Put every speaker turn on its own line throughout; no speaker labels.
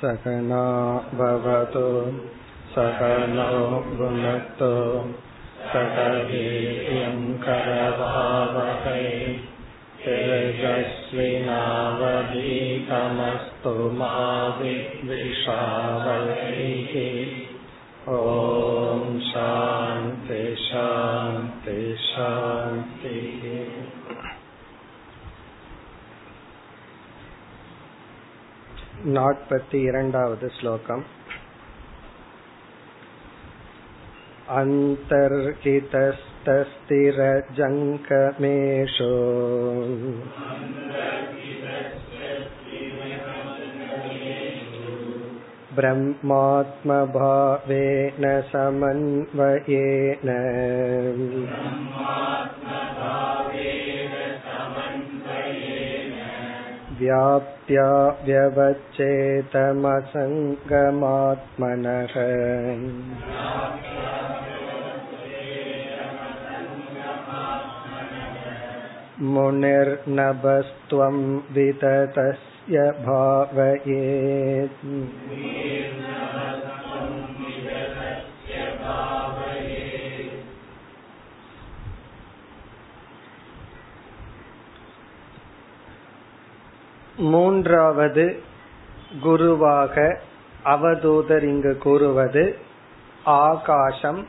सकना भवतु सकनो भुनक्तु सकवीर्यङ्करभावहै तेजस्विनावधीतमस्तु मा विद्विषावहैः ॐ शान्ति शान्ति शान्तिः नाट्पति इरण्डावद् श्लोकम् अन्तर्हितस्तस्तिरजङ्कमेषु ब्रह्मात्मभावेन समन्वयेन व्याप्त्या व्यवच्छेतमसङ्गमात्मनः मुनिर्नभस्त्वं विततस्य भावयेत् மூன்றாவது குருவாக அவதூதர் இங்கு கூறுவது ஆகாசம்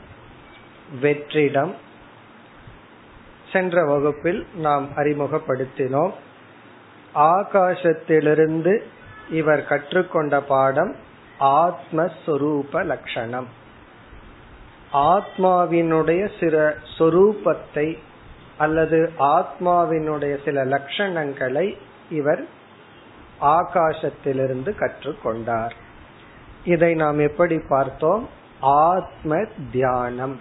வெற்றிடம். சென்ற வகுப்பில் நாம் அறிமுகப்படுத்தினோம். ஆகாசத்திலிருந்து இவர் கற்றுக்கொண்ட பாடம் ஆத்மஸ்வரூப லட்சணம் ஆத்மாவினுடைய சில சொரூபத்தை அல்லது ஆத்மாவினுடைய சில லட்சணங்களை இவர் ஆகாசத்திலிருந்து கற்றுக்கொண்டார். இதை நாம் எப்படி பார்த்தோம்? ஆத்ம தியானம்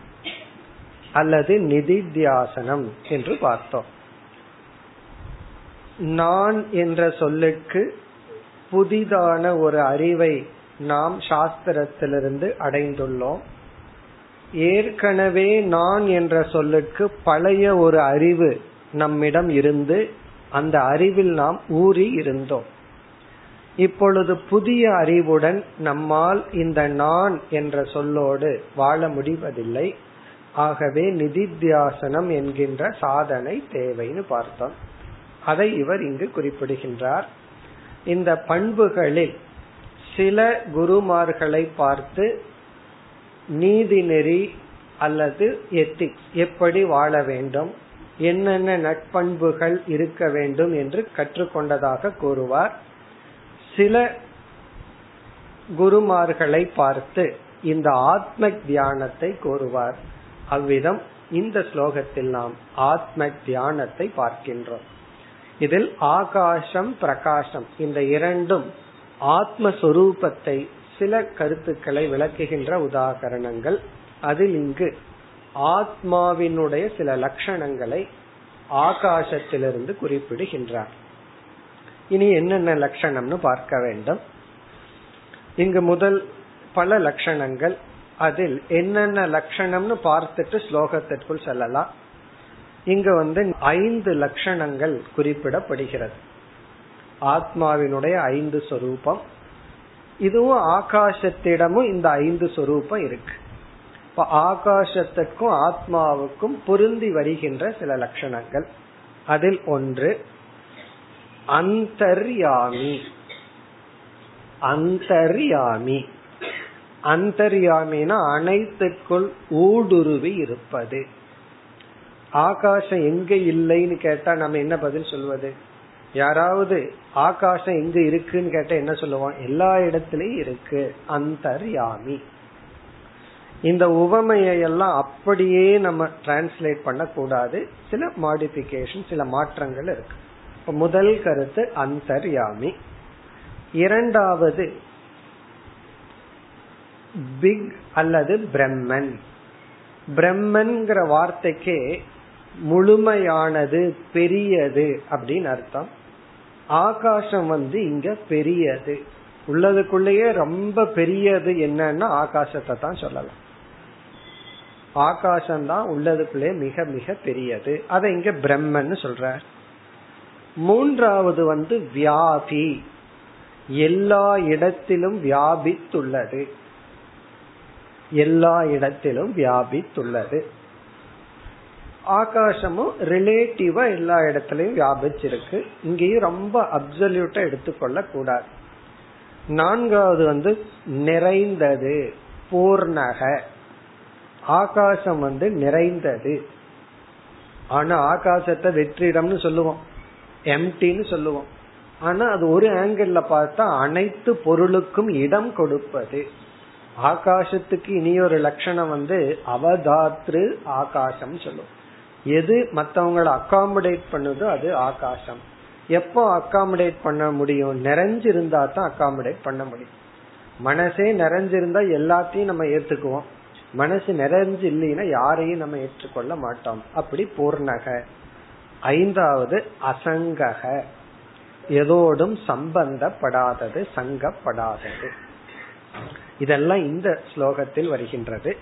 அல்லது நிதித்தியாசனம் என்று பார்த்தோம். நான் என்ற சொல்லுக்கு புதிதான ஒரு அறிவை நாம் சாஸ்திரத்திலிருந்து அடைந்துள்ளோம். ஏற்கனவே நான் என்ற சொல்லுக்கு பழைய ஒரு அறிவு நம்மிடம் இருந்து அந்த அறிவில் நாம் ஊறி இருந்தோம். இப்பொழுது புதிய அறிவுடன் நம்மால் இந்த நான் என்ற சொல்லோடு வாழ முடிவதில்லை. ஆகவே நிதித்தியாசனம் என்கின்ற சாதனை தேவைன்னு பார்த்தோம். அதை இவர் இங்கு குறிப்பிடுகின்றார். இந்த பண்புகளில் சில குருமார்களை பார்த்து நீதிநெறி அல்லது எத்திக்ஸ் எப்படி வாழ வேண்டும் என்னென்ன நட்பண்புகள் இருக்க வேண்டும் என்று கற்றுக்கொண்டதாக கூறுவார். சில குருமார்களை பார்த்து இந்த ஆத்ம தியானத்தை கூறுவார். அவ்விதம் இந்த ஸ்லோகத்தில் நாம் ஆத்ம தியானத்தை பார்க்கின்றோம். இதில் ஆகாசம் பிரகாசம் இந்த இரண்டும் ஆத்மஸ்வரூபத்தை சில கருத்துக்களை விளக்குகின்ற உதாகரணங்கள். அதில் இங்கு ஆத்மாவினுடைய சில லட்சணங்களை ஆகாசத்திலிருந்து குறிப்பிடுகின்றார். இனி என்னென்ன லட்சணம்னு பார்க்க வேண்டும். இங்கு முதல் பல லட்சணங்கள். அதில் என்னென்ன லட்சணம்னு பார்த்துட்டு ஸ்லோகத்திற்குள் செல்லலாம். இங்க வந்து ஐந்து லட்சணங்கள் குறிப்பிடப்படுகிறது. ஆத்மாவினுடைய ஐந்து சொரூபம். இதுவும் ஆகாசத்திடமும் இந்த ஐந்து சொரூபம் இருக்கு. இப்ப ஆகாசத்திற்கும் ஆத்மாவுக்கும் பொருந்தி வருகின்ற சில லட்சணங்கள். அதில் ஒன்று அந்தர்யாமி. அந்தர்யாமி. அந்தர்யாமினா அனைத்துக்குள் ஊடுருவி இருப்பது. ஆகாசம் எங்க இல்லைன்னு கேட்டா நம்ம என்ன பதில் சொல்வது? யாராவது ஆகாசம் எங்க இருக்குன்னு கேட்டா என்ன சொல்லுவான் எல்லா இடத்திலயும் இருக்கு. அந்தர்யாமி. இந்த உவமையை எல்லாம் அப்படியே நம்ம டிரான்ஸ்லேட் பண்ண கூடாது சில மாடிபிகேஷன் சில மாற்றங்கள் இருக்கு. முதல் கருத்து அந்தர்யாமி. இரண்டாவது பிக் அல்லது பிரம்மன். பிரம்மன்கிற வார்த்தைக்கே முழுமையானது பெரியது அப்படின்னு அர்த்தம். ஆகாசம் வந்து இங்க பெரியது. உள்ளதுக்குள்ளேயே ரொம்ப பெரியது என்னன்னா ஆகாசத்தை தான் சொல்லலாம். ஆகாசம் தான் உள்ளதுக்குள்ளே மிக மிக பெரியது. அதை இங்க பிரம்மன் சொல்ற மூன்றாவது வந்து வியாதி. எல்லா இடத்திலும் வியாபித்துள்ளது. எல்லா இடத்திலும் வியாபித்துள்ளது. ஆகாசமும் ரிலேட்டிவா எல்லா இடத்திலையும் வியாபிச்சிருக்கு. இங்கேயும் ரொம்ப அப்சல்யூட்டா எடுத்துக்கொள்ள கூடாது. நான்காவது வந்து நிறைந்தது பூர்ணக. ஆகாசம் வந்து நிறைந்தது. ஆனா ஆகாசத்தை வெற்றிடம்னு சொல்லுவோம். எம்டின்னு சொல்லுவோம். ஆனா அது ஒரு ஆங்கிள் பார்த்தா அனைத்து பொருளுக்கும் இடம் கொடுப்பது. ஆகாசத்துக்கு இனி ஒரு லட்சணம் வந்து அவதாத்ரு ஆகாசம் சொல்லுவோம் எது மத்தவங்களை அகாமடேட் பண்ணுதோ அது ஆகாசம். எப்போ அகாமடேட் பண்ண முடியும்? நிறைஞ்சிருந்தா தான் அகாமடேட் பண்ண முடியும். மனசே நிறைஞ்சிருந்தா எல்லாத்தையும் நம்ம ஏத்துக்குவோம். மனசு நிறைஞ்சு இல்லைன்னா யாரையும் நம்ம ஏற்றுக்கொள்ள மாட்டோம். அப்படி பூர்ணக. ஐந்தாவது அசங்கக. எதோடும் சம்பந்தப்படாதது சங்கப்படாதது. இதெல்லாம் இந்த ஸ்லோகத்தில் வருகின்றது.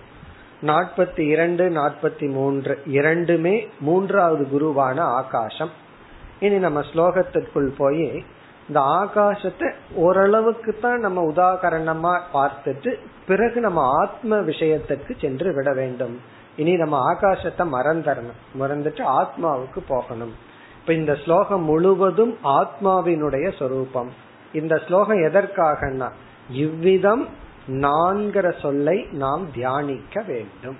நாற்பத்தி இரண்டு நாற்பத்தி மூன்று இரண்டுமே மூன்றாவது குருவான ஆகாசம். இனி நம்ம ஸ்லோகத்திற்குள் போய் இந்த ஆகாசத்தை ஓரளவுக்கு தான் நம்ம உதாகரணமா பார்த்துட்டு பிறகு நம்ம ஆத்ம விஷயத்திற்கு சென்று விட வேண்டும். இனி நம்ம ஆகாசத்தை மறந்துடணும். மறந்துட்டு ஆத்மாவுக்கு போகணும். இப்ப இந்த ஸ்லோகம் முழுவதும் ஆத்மாவினுடைய சொரூபம். இந்த ஸ்லோகம் எதற்காகனா இவ்விதம் நான்கிற சொல்லை நாம் தியானிக்க வேண்டும்.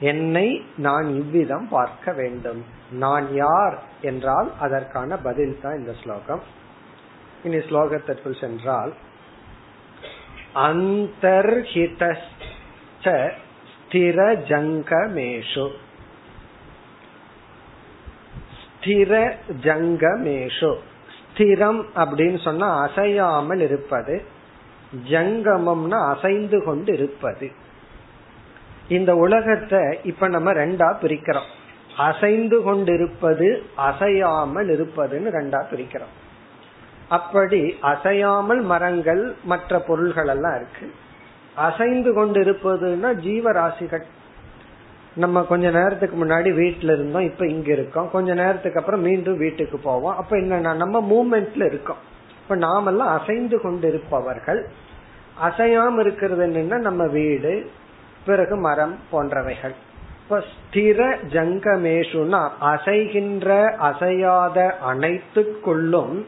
என்னை நான் இவ்விதம் பார்க்க வேண்டும். நான் யார் என்றால் அதற்கான பதில் தான் இந்த ஸ்லோகம். இனி ஸ்லோகத்திற்குள் சென்றால் அந்தர்ஹித ஸ்திர ஜங்கமேஷு. ஸ்திர ஜங்கமேஷு. ஸ்திரம் அப்படின்னு சொன்னா அசையாமல் இருப்பது. ஜங்கமம்னா அசைந்து கொண்டு இருப்பது. இந்த உலகத்தை இப்ப நம்ம ரெண்டா பிரிக்கிறோம். அசைந்து கொண்டிருப்பது அசையாமல் இருப்பதுன்னு ரெண்டா பிரிக்கிறோம். அப்படி அசையாமல் மரங்கள் மற்ற பொருள்கள் எல்லாம் இருக்கு. அசைந்து கொண்டிருப்பதுன்னா ஜீவராசிகள். நம்ம கொஞ்ச நேரத்துக்கு முன்னாடி வீட்டுல இருந்தோம் இப்ப இங்க இருக்கோம். கொஞ்ச நேரத்துக்கு அப்புறம் மீண்டும் வீட்டுக்கு போவோம். அப்ப என்னன்னா நம்ம மூமெண்ட்ல இருக்கோம். இப்ப நாமெல்லாம் அசைந்து கொண்டிருப்பவர்கள். அசையாம இருக்கிறது என்னன்னா நம்ம வீடு பிறகு மரம் போன்றவைகள். இப்ப ஸ்திர ஜங்கமேஷுனா அசைகின்ற அசையாத அனைத்துக்குள்ளும்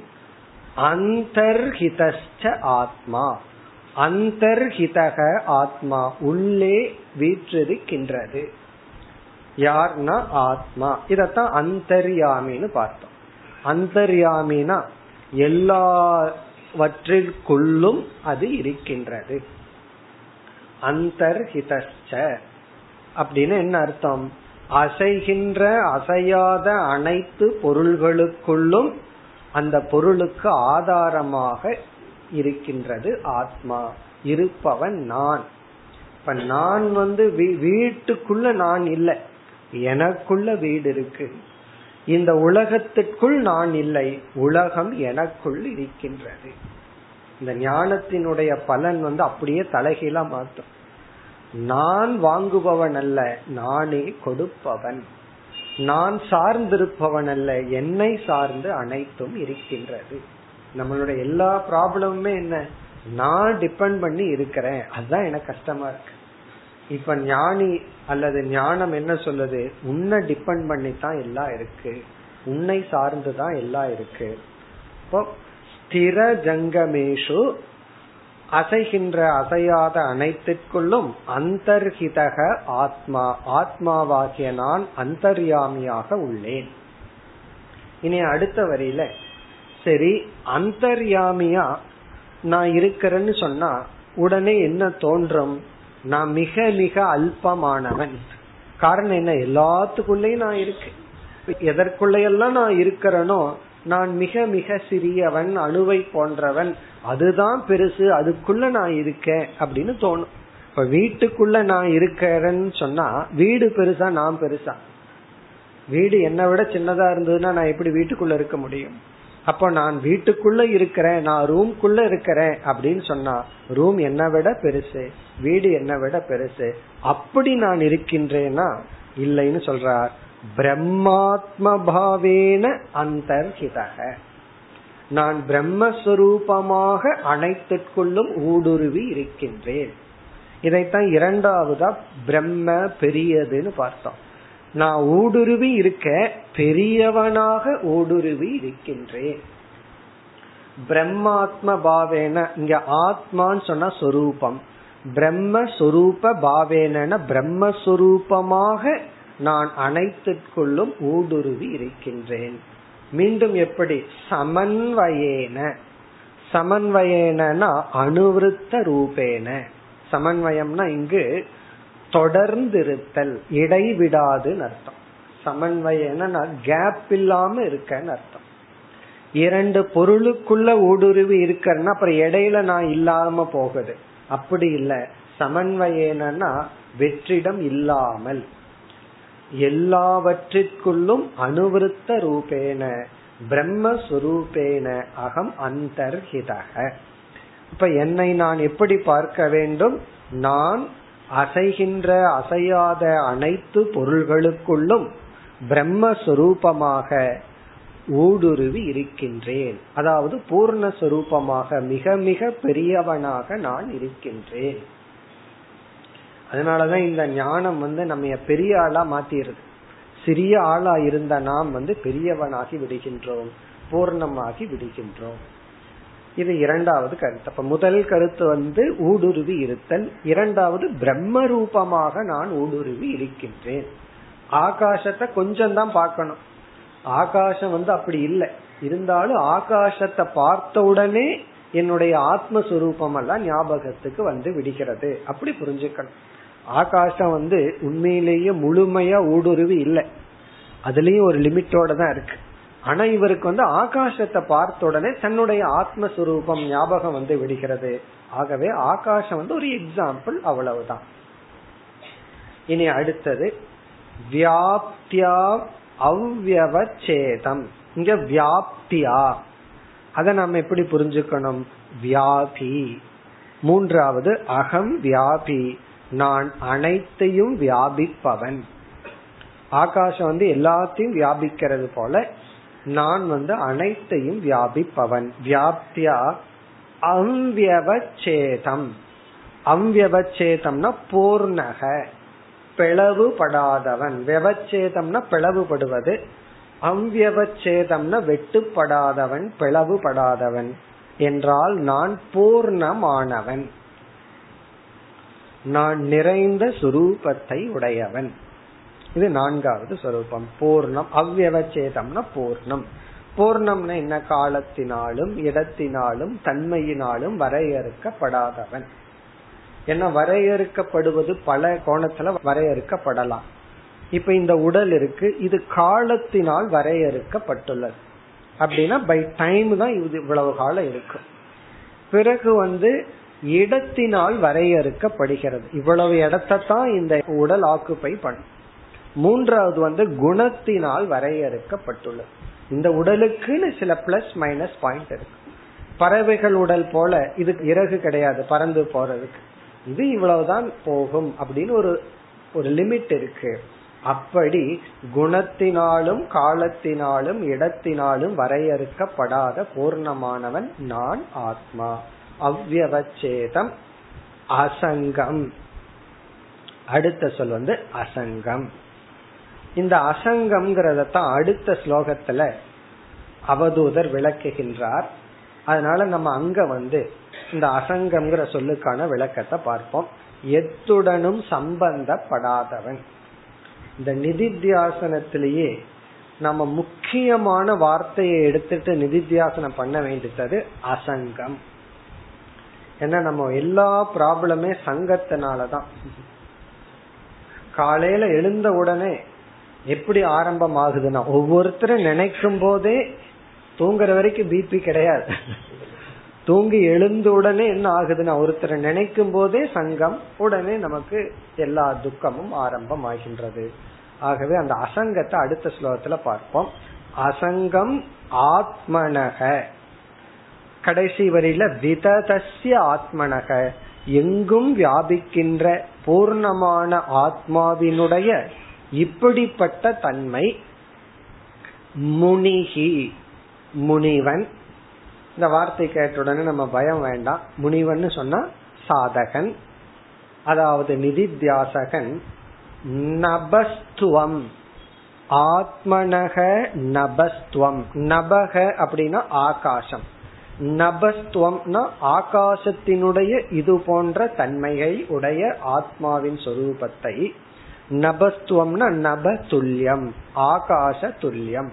அந்தர்ஹிதஸ்ட ஆத்மா. அந்தர்ஹிதக ஆத்மா உள்ளே வீற்றிருக்கின்றது. யார்னா ஆத்மா. இதத்தான் அந்தர்யாமின்னு பார்த்தோம். அந்தர்யாமினா எல்லாவற்றிற்குள்ளும் அது இருக்கின்றது. அந்தர்ஹிதஸ்ச அப்படின்னு என்ன அர்த்தம்? அசைகின்ற அசையாத அனைத்து பொருள்களுக்குள்ளும் அந்த பொருளுக்கு ஆதாரமாக இருக்கின்றது ஆத்மா. இருப்பவன் நான். இப்ப நான் வந்து வீட்டுக்குள்ள நான் இல்லை. எனக்குள்ள வீடு இருக்கு. இந்த உலகத்திற்குள் நான் இல்லை. உலகம் எனக்குள் இருக்கின்றது. இந்த ஞானத்தினுடைய பலன் வந்து அப்படியே தலைகீழா மாற்றும். நான் வாங்குபவன் அல்ல நானே கொடுப்பவன். நான் சார்ந்திருப்பவன் அல்ல என்னை சார்ந்து அனைத்தும் இருக்கின்றது. நம்மளுடைய எல்லா ப்ராப்ளமுமே என்ன? நான் டிபெண்ட் பண்ணி இருக்கிறேன். அதுதான் எனக்கு கஷ்டமா இருக்கு. இப்ப ஞானி அல்லது ஞானம் என்ன சொல்லுது? உன்னை டிபெண்ட் பண்ணி தான் எல்லாம் இருக்கு. உன்னை சார்ந்து தான் எல்லாம் இருக்கு. இப்போ ஸ்திர ஜங்கமேஷு அசைகின்ற அசையாத அனைத்திற்குள்ளும் அந்தர்ஹிதக ஆத்மா. ஆத்மாவாகிய நான் அந்தர்யாமியாக உள்ளேன். இனி அடுத்த வரியில சரி அந்தர்யாமியா நான் இருக்கிறேன்னு சொன்னா உடனே என்ன தோன்றும்? நான் மிக மிக அல்பமானவன். காரணம் என்ன? எல்லாத்துக்குள்ளேயும் நான் இருக்கேன். எதற்குள்ளையெல்லாம் நான் இருக்கிறேனோ நான் மிக மிக சிறியவன் அணுவை போன்றவன். அதுதான் பெருசு அதுக்குள்ள நான் இருக்கேன் அப்படின்னு தோணும். இப்ப வீட்டுக்குள்ள நான் இருக்கிறேன்னு சொன்னா வீடு பெருசா நான் பெருசா? வீடு என்னை விட சின்னதா இருந்ததுன்னா நான் எப்படி வீட்டுக்குள்ள இருக்க முடியும்? அப்ப நான் வீட்டுக்குள்ள இருக்கிறேன் நான் ரூம்குள்ள இருக்கிறேன் அப்படின்னு சொன்னா ரூம் என்னை விட பெருசு வீடு என்ன விட பெருசு. அப்படி நான் இருக்கின்றேன்னா இல்லைன்னு சொல்றார். பிரம்மாத்ம பாவேன அந்தர்ஹிதக நான் பிரம்மஸ்வரூபமாக அனைத்திற்குள்ளும் ஊடுருவி இருக்கின்றேன். இதைத்தான் இரண்டாவதா பிரம்ம பெரியதுன்னு பார்த்தோம். நான் ஊடுருவி இருக்க பெரியவனாக ஊடுருவி இருக்கின்றேன். பிரம்மாத்ம பாவேன இங்க ஆத்மான்னு சொன்னா சொரூபம். பிரம்மஸ்வரூப பாவேன பிரம்மஸ்வரூபமாக நான் அனைத்திற்குள்ளும் ஊடுருவி இருக்கின்றேன். மீண்டும் எப்படி? சமன்வயேன. சமன்வயேனா அணுவிருத்த ரூபேன. சமன்வயம்னா இங்கு தொடர்ந்திருத்தல் இடைவிடாதுன்னு அர்த்தம். சமன்வயம்னா கேப் இல்லாம இருக்கன்னு அர்த்தம். இரண்டு பொருளுக்குள்ள ஊடுருவி இருக்கன்னா அப்புறம் இடையில நான் இல்லாம போகுது. அப்படி இல்ல. சமன்வயனா வெற்றிடம் இல்லாமல். எல்லாவற்றிற்குள்ளும் அனுவருத்த ரூபேன பிரம்மஸ்வரூபேன அகம் அந்தர்ஹிதக. இப்ப என்னை நான் எப்படி பார்க்க வேண்டும்? நான் அசைகின்ற அசையாத அனைத்து பொருள்களுக்குள்ளும் பிரம்மஸ்வரூபமாக ஊடுருவி இருக்கின்றேன். அதாவது பூர்ணஸ்வரூபமாக மிக மிக பெரியவனாக நான் இருக்கின்றேன். அதனாலதான் இந்த ஞானம் வந்து நம்ம பெரிய ஆளா மாத்திருது. சிறிய ஆளா இருந்த நாம் வந்து பெரியவனாகி விடுகின்றோம் பூர்ணமாகி விடுகின்றோம். இது இரண்டாவது கருத்து. அப்ப முதல் கருத்து வந்து ஊடுருவி இருத்தல் இரண்டாவது பிரம்ம ரூபமாக நான் ஊடுருவி இருக்கின்றேன். ஆகாசத்தை கொஞ்சம் தான் பார்க்கணும். ஆகாசம் வந்து அப்படி இல்லை. இருந்தாலும் ஆகாசத்தை பார்த்த உடனே என்னுடைய ஆத்மஸ்வரூபம் எல்லாம் ஞாபகத்துக்கு வந்து விடுகிறது. அப்படி புரிஞ்சுக்கணும். ஆகாசம் வந்து உண்மையிலேயே முழுமையா ஊடுருவி இல்லை. அதுலயும் ஒரு லிமிட்டோட தான் இருக்கு. ஆனா இவருக்கு வந்து ஆகாசத்தை பார்த்த உடனே தன்னுடைய ஆத்மஸ்வரூபம் ஞாபகம் வந்து விடுகிறது. ஆகவே ஆகாசம் வந்து ஒரு எக்ஸாம்பிள் அவ்வளவுதான். இனி அடுத்தது வியாப்தியா அவ்வவச்சேதம். இங்க வியாப்தியா. அதை நம்ம எப்படி புரிஞ்சுக்கணும்? வியாபி மூன்றாவது அகம் வியாபி நான் அனைத்தையும் வியாபிப்பவன். ஆகாசம் வந்து எல்லாத்தையும் வியாபிக்கிறது போல நான் வந்து அனைத்தையும் வியாபிப்பவன். வியாப்தியா அவ்யவச்சேதம் அவ்யவச்சேதம்னா பூர்ணக பிளவுபடாதவன். விவச்சேதம்னா பிளவுபடுவது. அவ்யவச்சேதம்னா வெட்டுப்படாதவன் பிளவுபடாதவன். என்றால் நான் பூர்ணமானவன். நான் நிறைந்த சுரூபத்தை உடையவன். இது நான்காவது சொரூபம். பூர்ணம் அவ்வச்சேதம்னா பூர்ணம். பூர்ணம்னா என்ன? காலத்தினாலும் இடத்தினாலும் தன்மையினாலும் வரையறுக்கப்படாதவன். என்ன வரையறுக்கப்படுவது பல கோணத்துல வரையறுக்கப்படலாம். இப்ப இந்த உடல் இருக்கு இது காலத்தினால் வரையறுக்கப்பட்டுள்ளது. அப்படின்னா பை டைம் தான் இது இவ்வளவு காலம் இருக்கும். பிறகு வந்து இடத்தினால் வரையறுக்கப்படுகிறது. இவ்வளவு இடத்தான் இந்த உடல் ஆக்குப்பை பண்ணும். மூன்றாவது வந்து குணத்தினால் வரையறுக்கப்பட்டுள்ளது. இந்த உடலுக்குன்னு சில பிளஸ் மைனஸ் பாயிண்ட் இருக்கு. பறவைகள் உடல் போல இதுக்கு இறகு கிடையாது பறந்து போறதுக்கு. இது இவ்வளவுதான் போகும் அப்படின்னு ஒரு ஒரு லிமிட் இருக்கு. அப்படி குணத்தினாலும் காலத்தினாலும் இடத்தினாலும் வரையறுக்கப்படாத பூர்ணமானவன் நான் ஆத்மா. அவ்வச்சேதம் அசங்கம். அடுத்த சொல் வந்து அசங்கம். இந்த அசங்கம்ங்கிறதான் அடுத்த ஸ்லோகத்துல அவதூதர் விளக்குகின்றார். அதனால நம்ம அங்க வந்து இந்த அசங்கம்ங்கிற சொல்லுக்கான விளக்கத்தை பார்ப்போம். எத்துடனும் சம்பந்தப்படாதவன். இந்த நிதித்தியாசனத்திலேயே நம்ம முக்கியமான வார்த்தையை எடுத்துட்டு நிதித்தியாசனம் பண்ண வேண்டியது அசங்கம். ஏன்னா நம்ம எல்லா ப்ராப்ளமே சங்கத்தினாலதான். காலையில எழுந்த உடனே எப்படி ஆரம்பம் ஆகுதுன்னா ஒவ்வொருத்தரும் நினைக்கும் போதே தூங்குற வரைக்கும் பிபி கிடையாது. தூங்கி எழுந்த உடனே என்ன ஆகுதுன்னா ஒருத்தரை நினைக்கும் போதே சங்கம் உடனே நமக்கு எல்லா துக்கமும் ஆரம்பம் ஆகின்றது ஆகவே அந்த அசங்கத்தை அடுத்த ஸ்லோகத்துல பார்ப்போம். அசங்கம் ஆத்மனக. கடைசி வரியில விததசிய ஆத்மனக. எங்கும் வியாபிக்கின்ற பூர்ணமான ஆத்மாவினுடைய இப்படிப்பட்ட தன்மை முனிகி முனிவன். இந்த வார்த்தை கேட்ட உடனே நம்ம பயம் வேண்டாம். முனிவன் சொன்னா சாதகன். அதாவது நிதித்தியாசகன். நபஸ்துவம். ஆத்மனக நபஸ்துவம். நபக அப்படின்னா ஆகாசம். நபஸ்துவம்னா ஆகாசத்தினுடைய இது போன்ற தன்மையை உடைய ஆத்மாவின் சொரூபத்தை நபஸ்துவம்னா நப துல்லியம் ஆகாச துல்லியம்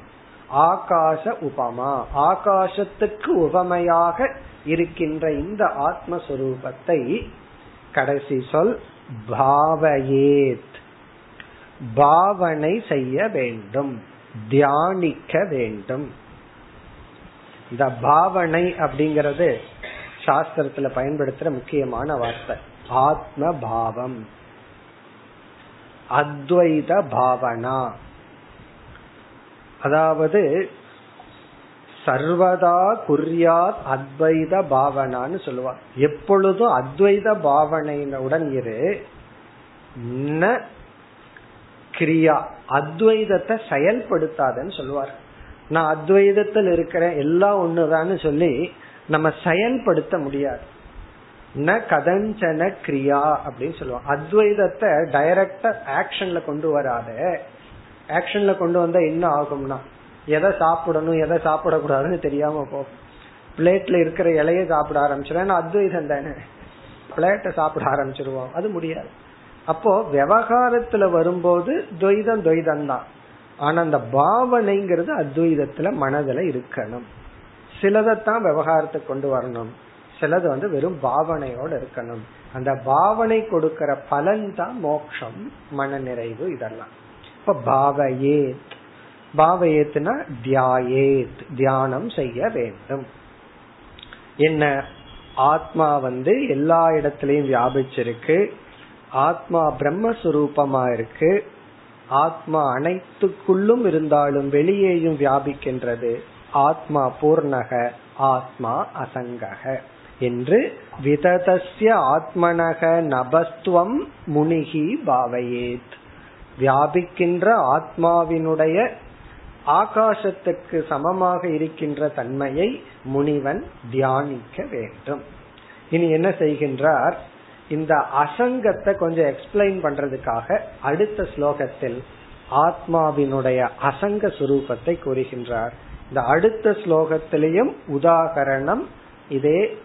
ஆகாச உபமா. ஆகாசத்துக்கு உபமையாக இருக்கின்ற இந்த ஆத்மஸ்வரூபத்தை கடைசி சொல் பாவயேத். பாவனை செய்ய வேண்டும் தியானிக்க வேண்டும். இந்த பாவனை அப்படிங்கறது சாஸ்திரத்துல பயன்படுத்துற முக்கியமான வார்த்தை. ஆத்ம பாவம் அத்வைத பாவனா. அதாவது சர்வதா குறியாத் அத்வைத பாவனான்னு சொல்லுவார். எப்பொழுதும் அத்வைத பாவனையுடன் இரு. கிரியா. அத்வைதத்தை செயல்படுத்தாதன்னு சொல்லுவார். நான் அத்வைதத்தில் இருக்கிறேன் எல்லாம் ஒண்ணுதான்னு சொல்லி நம்ம செயல்படுத்த முடியாது. ந கதஞ்சன கிரியா அப்படின்னு சொல்லுவோம் அத்வைதத்தை டைரக்டா ஆக்ஷன்ல கொண்டு வராத. ஆக்ஷன்ல கொண்டு வந்தா என்ன ஆகும்னா எதை சாப்பிடணும் எதை சாப்பிடக்கூடாதுன்னு தெரியாம போகும். பிளேட்ல இருக்கிற இலைய சாப்பிட ஆரம்பிச்சிடும் அத்வைதம் தானே. பிளேட்டை சாப்பிட ஆரம்பிச்சிருவோம். அது முடியாது. அப்போ விவகாரத்துல வரும்போது துவைதம் துவைதம் தான். ஆனா அந்த பாவனைங்கிறது அத்வைதத்துல மனதுல இருக்கணும். சிலதைத்தான் விவகாரத்துக்கு கொண்டு வரணும். சிலது வந்து வெறும் பாவனையோட இருக்கணும். அந்த பாவனை கொடுக்கிற பலன் தான் மோக்ஷம் மன நிறைவு இதெல்லாம். இப்ப பாவையே பாவையேத்னா தியாயேத் தியானம் செய்ய வேண்டும். என்ன? ஆத்மா வந்து எல்லா இடத்திலையும் வியாபிச்சிருக்கு. ஆத்மா பிரம்மஸ்வரூபமா இருக்கு. ஆத்மா அனைத்துக்குள்ளும் இருந்தாலும் வெளியேயும் வியாபிக்கின்றது. ஆத்மா பூர்ணக ஆத்மா அசங்கக. என்று விததஸ்ய ஆத்மனக நபஸ்துவம் முனிகி பாவையேத். வியாபிக்கின்ற ஆத்மாவினுடைய ஆகாசத்துக்கு சமமாக இருக்கின்ற தன்மையை முனிவன் தியானிக்க வேண்டும். இனி என்ன செய்கின்றார்? இந்த அசங்கத்தை கொஞ்சம் எக்ஸ்பிளைன் பண்றதுக்காக அடுத்த ஸ்லோகத்தில் ஆத்மாவினுடைய அசங்க சுரூபத்தை கூறுகின்றார். இந்த அடுத்த ஸ்லோகத்திலையும் உதாகரணம் இதே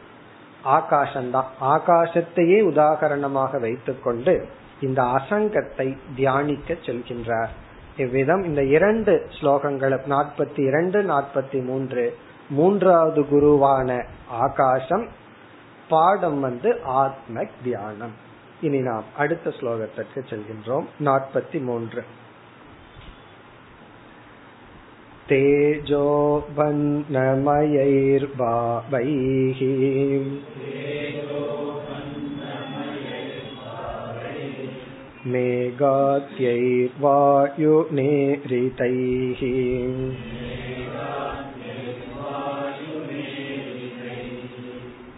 ஆகாசம்தான் ஆகாசத்தையே உதாகரணமாக வைத்துக்கொண்டு இந்த அசங்கத்தை தியானிக்க செல்கின்றார். இவ்விதம் இந்த இரண்டு ஸ்லோகங்கள் நாற்பத்தி இரண்டு நாற்பத்தி மூன்று மூன்றாவது குருவான ஆகாசம் பாடம் வந்து ஆத்ம தியானம். இனி நாம் அடுத்த ஸ்லோகத்திற்கு செல்கின்றோம். நாற்பத்தி மூன்று. तेजो वन्नमयैर्भावैः मेघात्यैर्वायुनेरितैः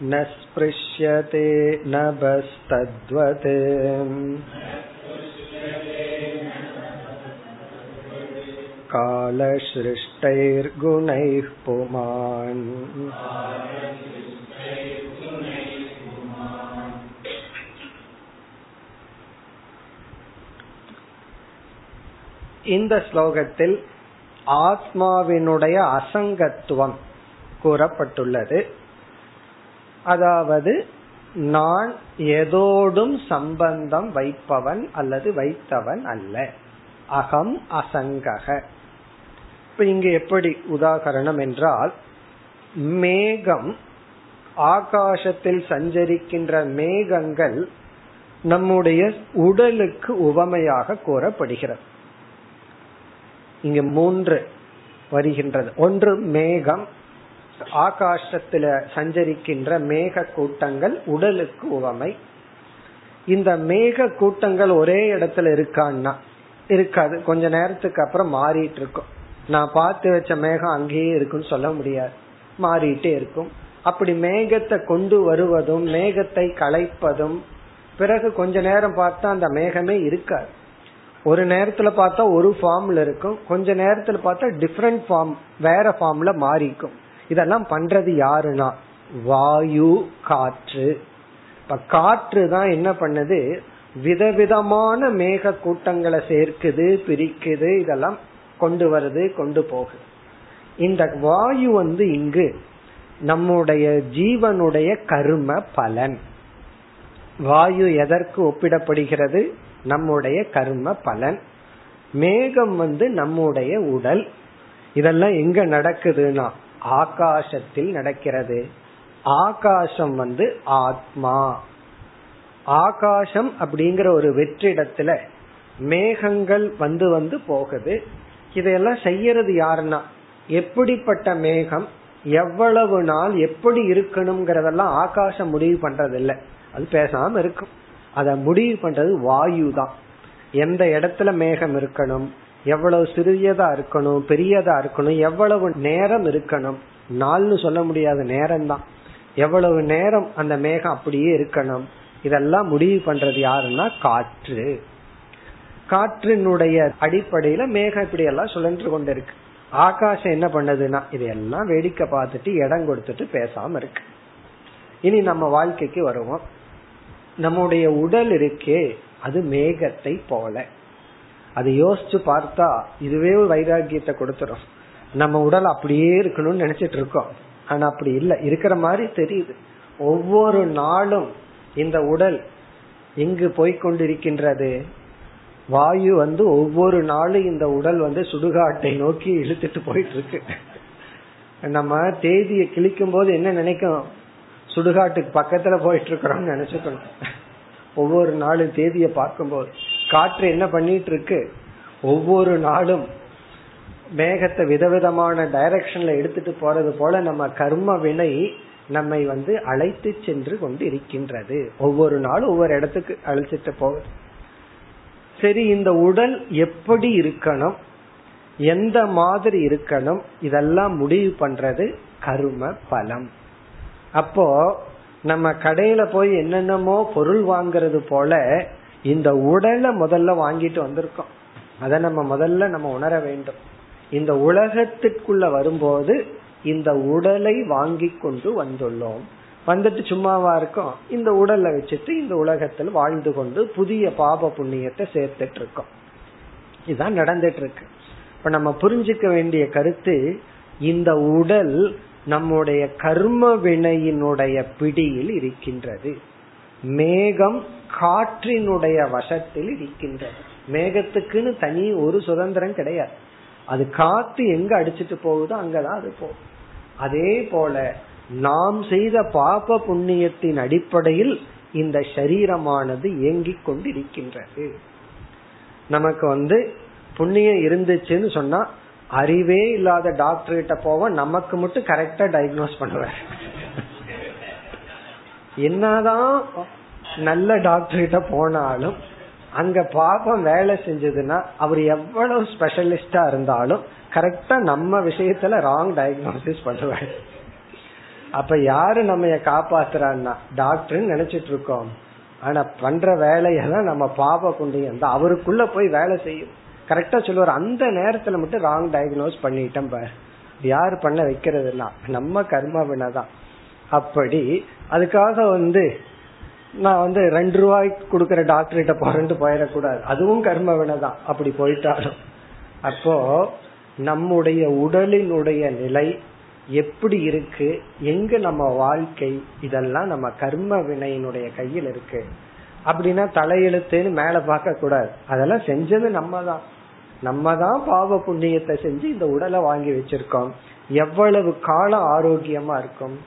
न स्पृश्यते नभस्तद्वत् कालसृष्टैर्गुणैः पुमान् இந்த ஸ்லோகத்தில் ஆத்மாவினுடைய அசங்கத்துவம் கூறப்பட்டுள்ளது அதாவது நான் எதோடும் சம்பந்தம் வைப்பவன் அல்லது வைத்தவன் அல்ல அகம் அசங்கக இப்ப இங்க எப்படி உதாகரணம் என்றால் மேகம் ஆகாசத்தில் சஞ்சரிக்கின்ற மேகங்கள் நம்முடைய உடலுக்கு உவமையாக கூறப்படுகிறது. இங்க மூன்று வருகின்றது. ஒன்று மேகம் ஆகாசத்துல சஞ்சரிக்கின்ற மேக கூட்டங்கள் உடலுக்கு உவமை. இந்த மேக கூட்டங்கள் ஒரே இடத்துல இருக்கான்னா இருக்காது. கொஞ்ச நேரத்துக்கு அப்புறம் மாறிட்டு இருக்கும். நான் பார்த்து வச்ச மேகம் அங்கேயே இருக்குன்னு சொல்ல முடியாது. மாறிட்டே இருக்கும். அப்படி மேகத்தை கொண்டு வருவதும் மேகத்தை களைப்பதும் பிறகு கொஞ்ச நேரம் பார்த்தா அந்த மேகமே இருக்காது. ஒரு நேரத்துல பார்த்தா ஒரு ஃபார்ம்ல இருக்கும். கொஞ்ச நேரத்துல பார்த்தா டிஃப்ரெண்ட் ஃபார்ம் வேற ஃபார்ம்ல மாறிக்கும். இதெல்லாம் பண்றது யாருன்னா? வாயு காற்று. இப்ப காற்று தான் என்ன பண்ணுது? விதவிதமான மேக கூட்டங்களை சேர்க்குது பிரிக்குது இதெல்லாம் கொண்டு வருது கொண்டு போகுது. இந்த வாயு வந்து இங்கு நம்முடைய ஜீவனுடைய கரும பலன். வாயு எதற்கு ஒப்பிடப்படுகிறது? நம்முடைய கர்ம பலன். மேகம் வந்து நம்முடைய உடல். இதெல்லாம் எங்க நடக்குதுன்னா ஆகாசத்தில் நடக்கிறது. ஆகாசம் வந்து ஆத்மா. ஆகாசம் அப்படிங்கிற ஒரு வெற்றிடத்துல மேகங்கள் வந்து வந்து போகுது. இதையெல்லாம் செய்யறது யாருன்னா? எப்படிப்பட்ட மேகம் எவ்வளவு நாள் எப்படி இருக்கணுங்கிறதெல்லாம் ஆகாசம் முடிவு பண்றது இல்லை அது பேசாம இருக்கும். அத முடிவு பண்றது வாயு தான். எந்த இடத்துல மேகம் இருக்கணும் எவ்வளவு சிறியதா இருக்கணும் பெரியதா இருக்கணும் எவ்வளவு நேரம் இருக்கணும். நாள்னு சொல்ல முடியாத நேரம் தான். எவ்வளவு நேரம் அந்த மேகம் அப்படியே இருக்கணும். இதெல்லாம் முடிவு பண்றது யாருன்னா? காற்று. காற்றினுடைய அடிப்படையில மேகம் இப்படி எல்லாம் சுழன்று கொண்டிருக்கு. ஆகாசம் என்ன பண்ணதுன்னா இதையெல்லாம் வேடிக்கை பார்த்துட்டு இடம் கொடுத்துட்டு பேசாம இருக்கு. இனி நம்ம வாழ்க்கைக்கு வருவோம். நம்முடைய உடல் இருக்கே அது மேகத்தை போல. அது யோசிச்சு பார்த்தா இதுவே ஒரு வைராகியத்தை கொடுத்துரும். நம்ம உடல் அப்படியே இருக்கணும்னு நினைச்சிட்டு இருக்கோம். ஆனா அப்படி இல்லை. இருக்கிற மாதிரி தெரியுது. ஒவ்வொரு நாளும் இந்த உடல் எங்கு போய்கொண்டிருக்கின்றது வாயு வந்து ஒவ்வொரு நாளும் இந்த உடல் வந்து சுடுகாட்டை நோக்கி இழுத்துட்டு போயிட்டு இருக்கு நம்ம தேதியை கிழிக்கும் போது என்ன நினைக்கும்? சுடுகாட்டுக்கு பக்கத்துல போயிட்டு இருக்கிறோம் நினைச்சுக்கணும். ஒவ்வொரு நாளும் தேதியை பார்க்கும்போது. காற்று என்ன பண்ணிட்டு இருக்கு ஒவ்வொரு நாளும் மேகத்தை விதவிதமான டைரக்ஷன்ல எடுத்துட்டு போறது போல நம்ம கர்ம வினை நம்மை வந்து அழைத்து சென்று கொண்டு இருக்கின்றது ஒவ்வொரு நாளும் ஒவ்வொரு இடத்துக்கு அழைச்சிட்டு போகுது. சரி இந்த உடல் எப்படி இருக்கணும்? எந்த மாதிரி இருக்கணும்? இதெல்லாம் முடிவு பண்றது கரும பலம். அப்போ நம்ம கடையில போய் என்னென்னமோ பொருள் வாங்குறது போல இந்த உடலை முதல்ல வாங்கிட்டு வந்திருக்கோம். அதை நம்ம முதல்ல நம்ம உணர வேண்டும். இந்த உலகத்திற்குள்ள வரும்போது இந்த உடலை வாங்கி கொண்டு வந்துள்ளோம். வந்துட்டு சும்மாவா இருக்கும். இந்த உடலை வச்சுட்டு இந்த உலகத்தில் வாழ்ந்து கொண்டு புதிய பாப புண்ணியத்தை சேர்த்துட்டு இருக்கோம். இதுதான் நடந்துட்டு இருக்கு இப்ப நம்ம புரிஞ்சுக்க வேண்டிய கருத்து இந்த உடல் நம்முடைய கர்ம வினையினுடைய பிடியில் இருக்கின்றது. மேகம் காற்றினுடைய வசத்தில் இருக்கின்றது. மேகத்துக்குன்னு தனி ஒரு சுதந்திரம் கிடையாது. அது காத்து எங்க அடிச்சிட்டு போகுதோ அங்கதான் அது போகும். அதே போல நாம் செய்த பாப புண்ணியத்தின் அடிப்படையில் இந்த சரீரமானது இயங்கிக் கொண்டிருக்கின்றது. நமக்கு வந்து புண்ணியம் இருந்துச்சுன்னு சொன்னா அறிவே இல்லாத டாக்டர் கிட்ட போவோம் நமக்கு மட்டும் கரெக்டா டயக்னோஸ் பண்ணுவார். என்னதான் நல்ல டாக்டர் கிட்ட போனாலும் அங்க பாப்பம் வேலை செஞ்சதுன்னா அவர் எவ்வளவு ஸ்பெஷலிஸ்டா இருந்தாலும் கரெக்டா நம்ம விஷயத்துல ராங் டயக்னோசிஸ் பண்ணுவார். அப்ப யாரு நம்ம காப்பாத்துறான்னா? டாக்டர் நினைச்சிட்டு இருக்கோம். ஆனா பண்ற வேலையெல்லாம் நம்ம பாப புண்ணியம் தான் அவருக்குள்ள போய் வேலை செய்யும். கரெக்டா சொல்லுவார். அந்த நேரத்துல மட்டும் ராங் டயக்னோஸ் பண்ணிட்டோம் பார். யார் பண்ண வைக்கிறதுனா நம்ம கர்ம வினதான் அப்படி அதுக்காக வந்து நான் வந்து ரெண்டு ரூபாய்க்கு கொடுக்கற டாக்டர் கிட்ட போறேன்ட்டு போயிடக்கூடாது. அதுவும் கர்ம வினதான் அப்படி போயிட்டாலும். அப்போ நம்முடைய உடலினுடைய நிலை எப்படி இருக்கு எங்க நம்ம வாழ்க்கை இதெல்லாம் நம்ம கர்ம வினையினுடைய கையில் இருக்கு. அப்படின்னா தலையெழுத்துன்னு மேல பார்க்க கூடாது. அதெல்லாம் செஞ்சது நம்ம தான் நம்ம தான் பாவ புண்ணியத்தை செஞ்சு இந்த உடலை வாங்கி வச்சிருக்கோம். எவ்வளவு காலம் ஆரோக்கியமா இருக்கும்.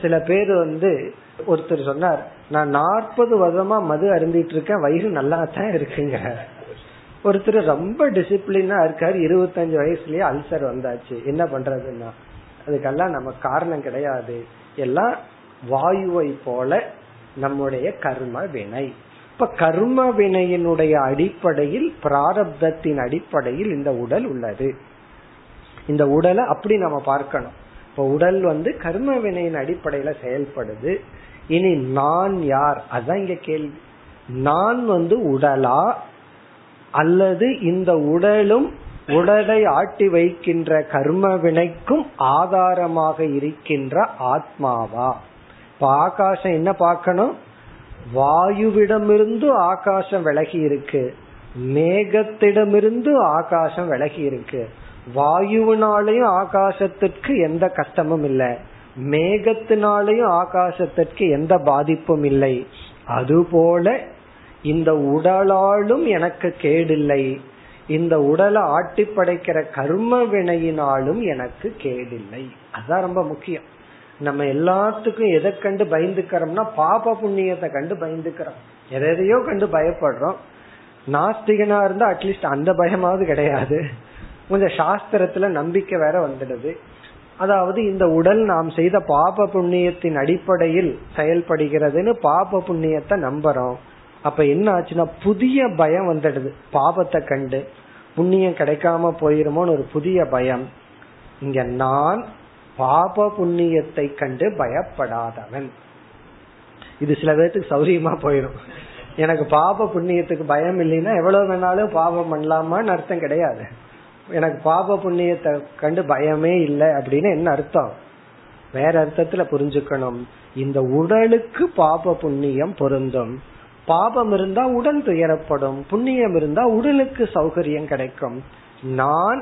சில பேர் வந்து ஒருத்தர் சொன்னார் நான் நாற்பது வருஷமா மது அருந்திட்டு இருக்கேன் வயிறு நல்லா தான் இருக்குங்க. ஒருத்தர் ரொம்ப டிசிப்ளினா இருக்காரு. இருபத்தஞ்சு வயசுலயே அல்சர் வந்தாச்சு. என்ன பண்றதுன்னா அதுக்கெல்லாம் நம்ம காரணம் கிடையாது. எல்லாம் வாயுவை போல நம்முடைய கர்ம வினை. இப்ப கர்ம வினையினுடைய அடிப்படையில் பிராரப்தத்தின் அடிப்படையில் இந்த உடல் உள்ளது. இந்த உடலை அப்படி நம்ம பார்க்கணும். இப்ப உடல் வந்து கர்ம வினையின் அடிப்படையில செயல்படுது. இனி நான் யார்? அதான் இங்க கேள்வி. நான் வந்து உடலா? அல்லது இந்த உடலும் உடலை ஆட்டி வைக்கின்ற கர்ம வினைக்கும் ஆதாரமாக இருக்கின்ற ஆத்மாவா? இப்ப ஆகாசம் என்ன பார்க்கணும்? வாயுவிடமிருந்து ஆகாசம் விலகி இருக்கு மேகத்திடமிருந்து ஆகாசம் விலகி இருக்கு வாயுவினாலையும் ஆகாசத்திற்கு எந்த கஷ்டமும் இல்லை. மேகத்தினாலையும் ஆகாசத்திற்கு எந்த பாதிப்பும் இல்லை. அதுபோல இந்த உடலாலும் எனக்கு கேடில்லை. இந்த உடலை ஆட்டி படைக்கிற கர்ம வினையினாலும் எனக்கு கேடில்லை. அதுதான் ரொம்ப முக்கியம். நம்ம எல்லாத்துக்கும் எதை கண்டு பயந்துக்கிறோம்னா பாப புண்ணியத்தை கண்டு பயந்துக்கிறோம். எதையோ கண்டு பயப்படுறோம். நாஸ்திகனா இருந்தா அட்லீஸ்ட் அந்த பயமாவது கிடையாது. கொஞ்சம் சாஸ்திரத்துல நம்பிக்கை வேற வந்துடுது. அதாவது இந்த உடல் நாம் செய்த பாப புண்ணியத்தின் அடிப்படையில் செயல்படுகிறதுன்னு பாப புண்ணியத்தை நம்புறோம். அப்ப என்ன ஆச்சுன்னா புதிய பயம் வந்துடுது. பாபத்தை கண்டு. புண்ணியம் கிடைக்காம போயிருமோன்னு ஒரு புதிய பயம். இங்க நான் பாப புண்ணியத்தை கண்டு பயப்படாதவன். இது சில பேர்த்துக்கு சௌரியமா போயிடும் எனக்கு பாப புண்ணியத்துக்கு பயம் இல்லைன்னா எவ்வளவு வேணாலும் பாபம் பண்ணலாமான்னு அர்த்தம் கிடையாது. எனக்கு பாப புண்ணியத்தை கண்டு பயமே இல்லை அப்படின்னு என்ன அர்த்தம்? வேற அர்த்தத்துல புரிஞ்சுக்கணும். இந்த உடலுக்கு பாப புண்ணியம் பொருந்தும். பாபம் இருந்தா உடல் துயரப்படும் புண்ணியம் இருந்தா உடலுக்கு சௌகரியம் கிடைக்கும். நான்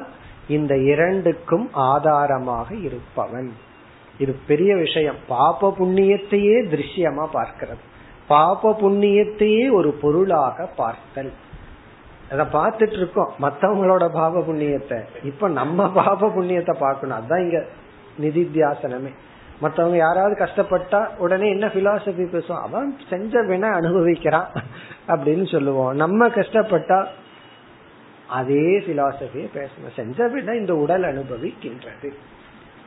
இந்த இரண்டுக்கும் ஆதாரமாக இருப்பவன். இது பெரிய விஷயம். பாப புண்ணியத்தையே திருஷ்யமா பார்க்கிறது. பாப புண்ணியத்தையே ஒரு பொருளாக பார்த்தல். அத பார்த்துட்டு இருக்கோம் மத்தவங்களோட பாப புண்ணியத்தை. இப்ப நம்ம பாப புண்ணியத்தை பார்க்கணும். அதுதான் இங்க நிதித்தியாசனமே. மற்றவங்க யாராவது கஷ்டப்பட்டா உடனே என்ன பிலாசபி பேசுவோம் அவன் செஞ்ச வினை அனுபவிக்கிறான் அப்படின்னு சொல்லுவோம். நம்ம கஷ்டப்பட்டா அதே பிலாசபியை பேசணும். செஞ்ச விட இந்த உடல் அனுபவிக்கின்றது.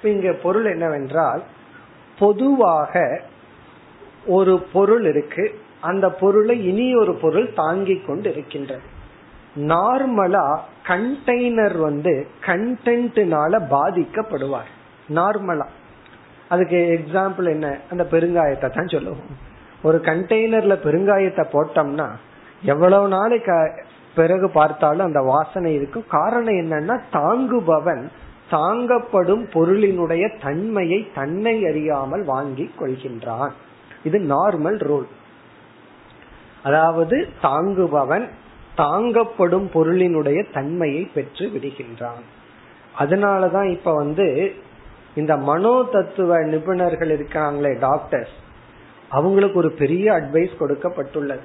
இங்க பொருள் என்னவென்றால் பொதுவாக ஒரு பொருள் இருக்கு. அந்த பொருளை இனி ஒரு பொருள் தாங்கி கொண்டு இருக்கின்றது நார்மலா கண்டெய்னர் வந்து கண்டென்ட்னால பாதிக்கப்படுவார். நார்மலா அதுக்கு எக்ஸாம்பிள் என்ன? அந்த பெருங்காயத்தை தான் சொல்லுவோம். ஒரு கண்டெய்னர்ல பெருங்காயத்தை போட்டோம்னா எவ்வளவு நாளைக்கு பிறகு பார்த்தாலும் அந்த வாசனை இருக்கும். காரணம் என்னன்னா தாங்குபவன் தாங்கப்படும் பொருளினுடைய தன்மையை தன்னை அறியாமல் வாங்கி கொள்கின்றான். இது நார்மல் ரூல் அதாவது தாங்குபவன் தாங்கப்படும் பொருளினுடைய தன்மையை பெற்று விடுகின்றான். அதனாலதான் இப்ப வந்து இந்த மனோ தத்துவ நிபுணர்கள் இருக்காங்களே டாக்டர்ஸ் அவங்களுக்கு ஒரு பெரிய அட்வைஸ் கொடுக்கப்பட்டுள்ளது.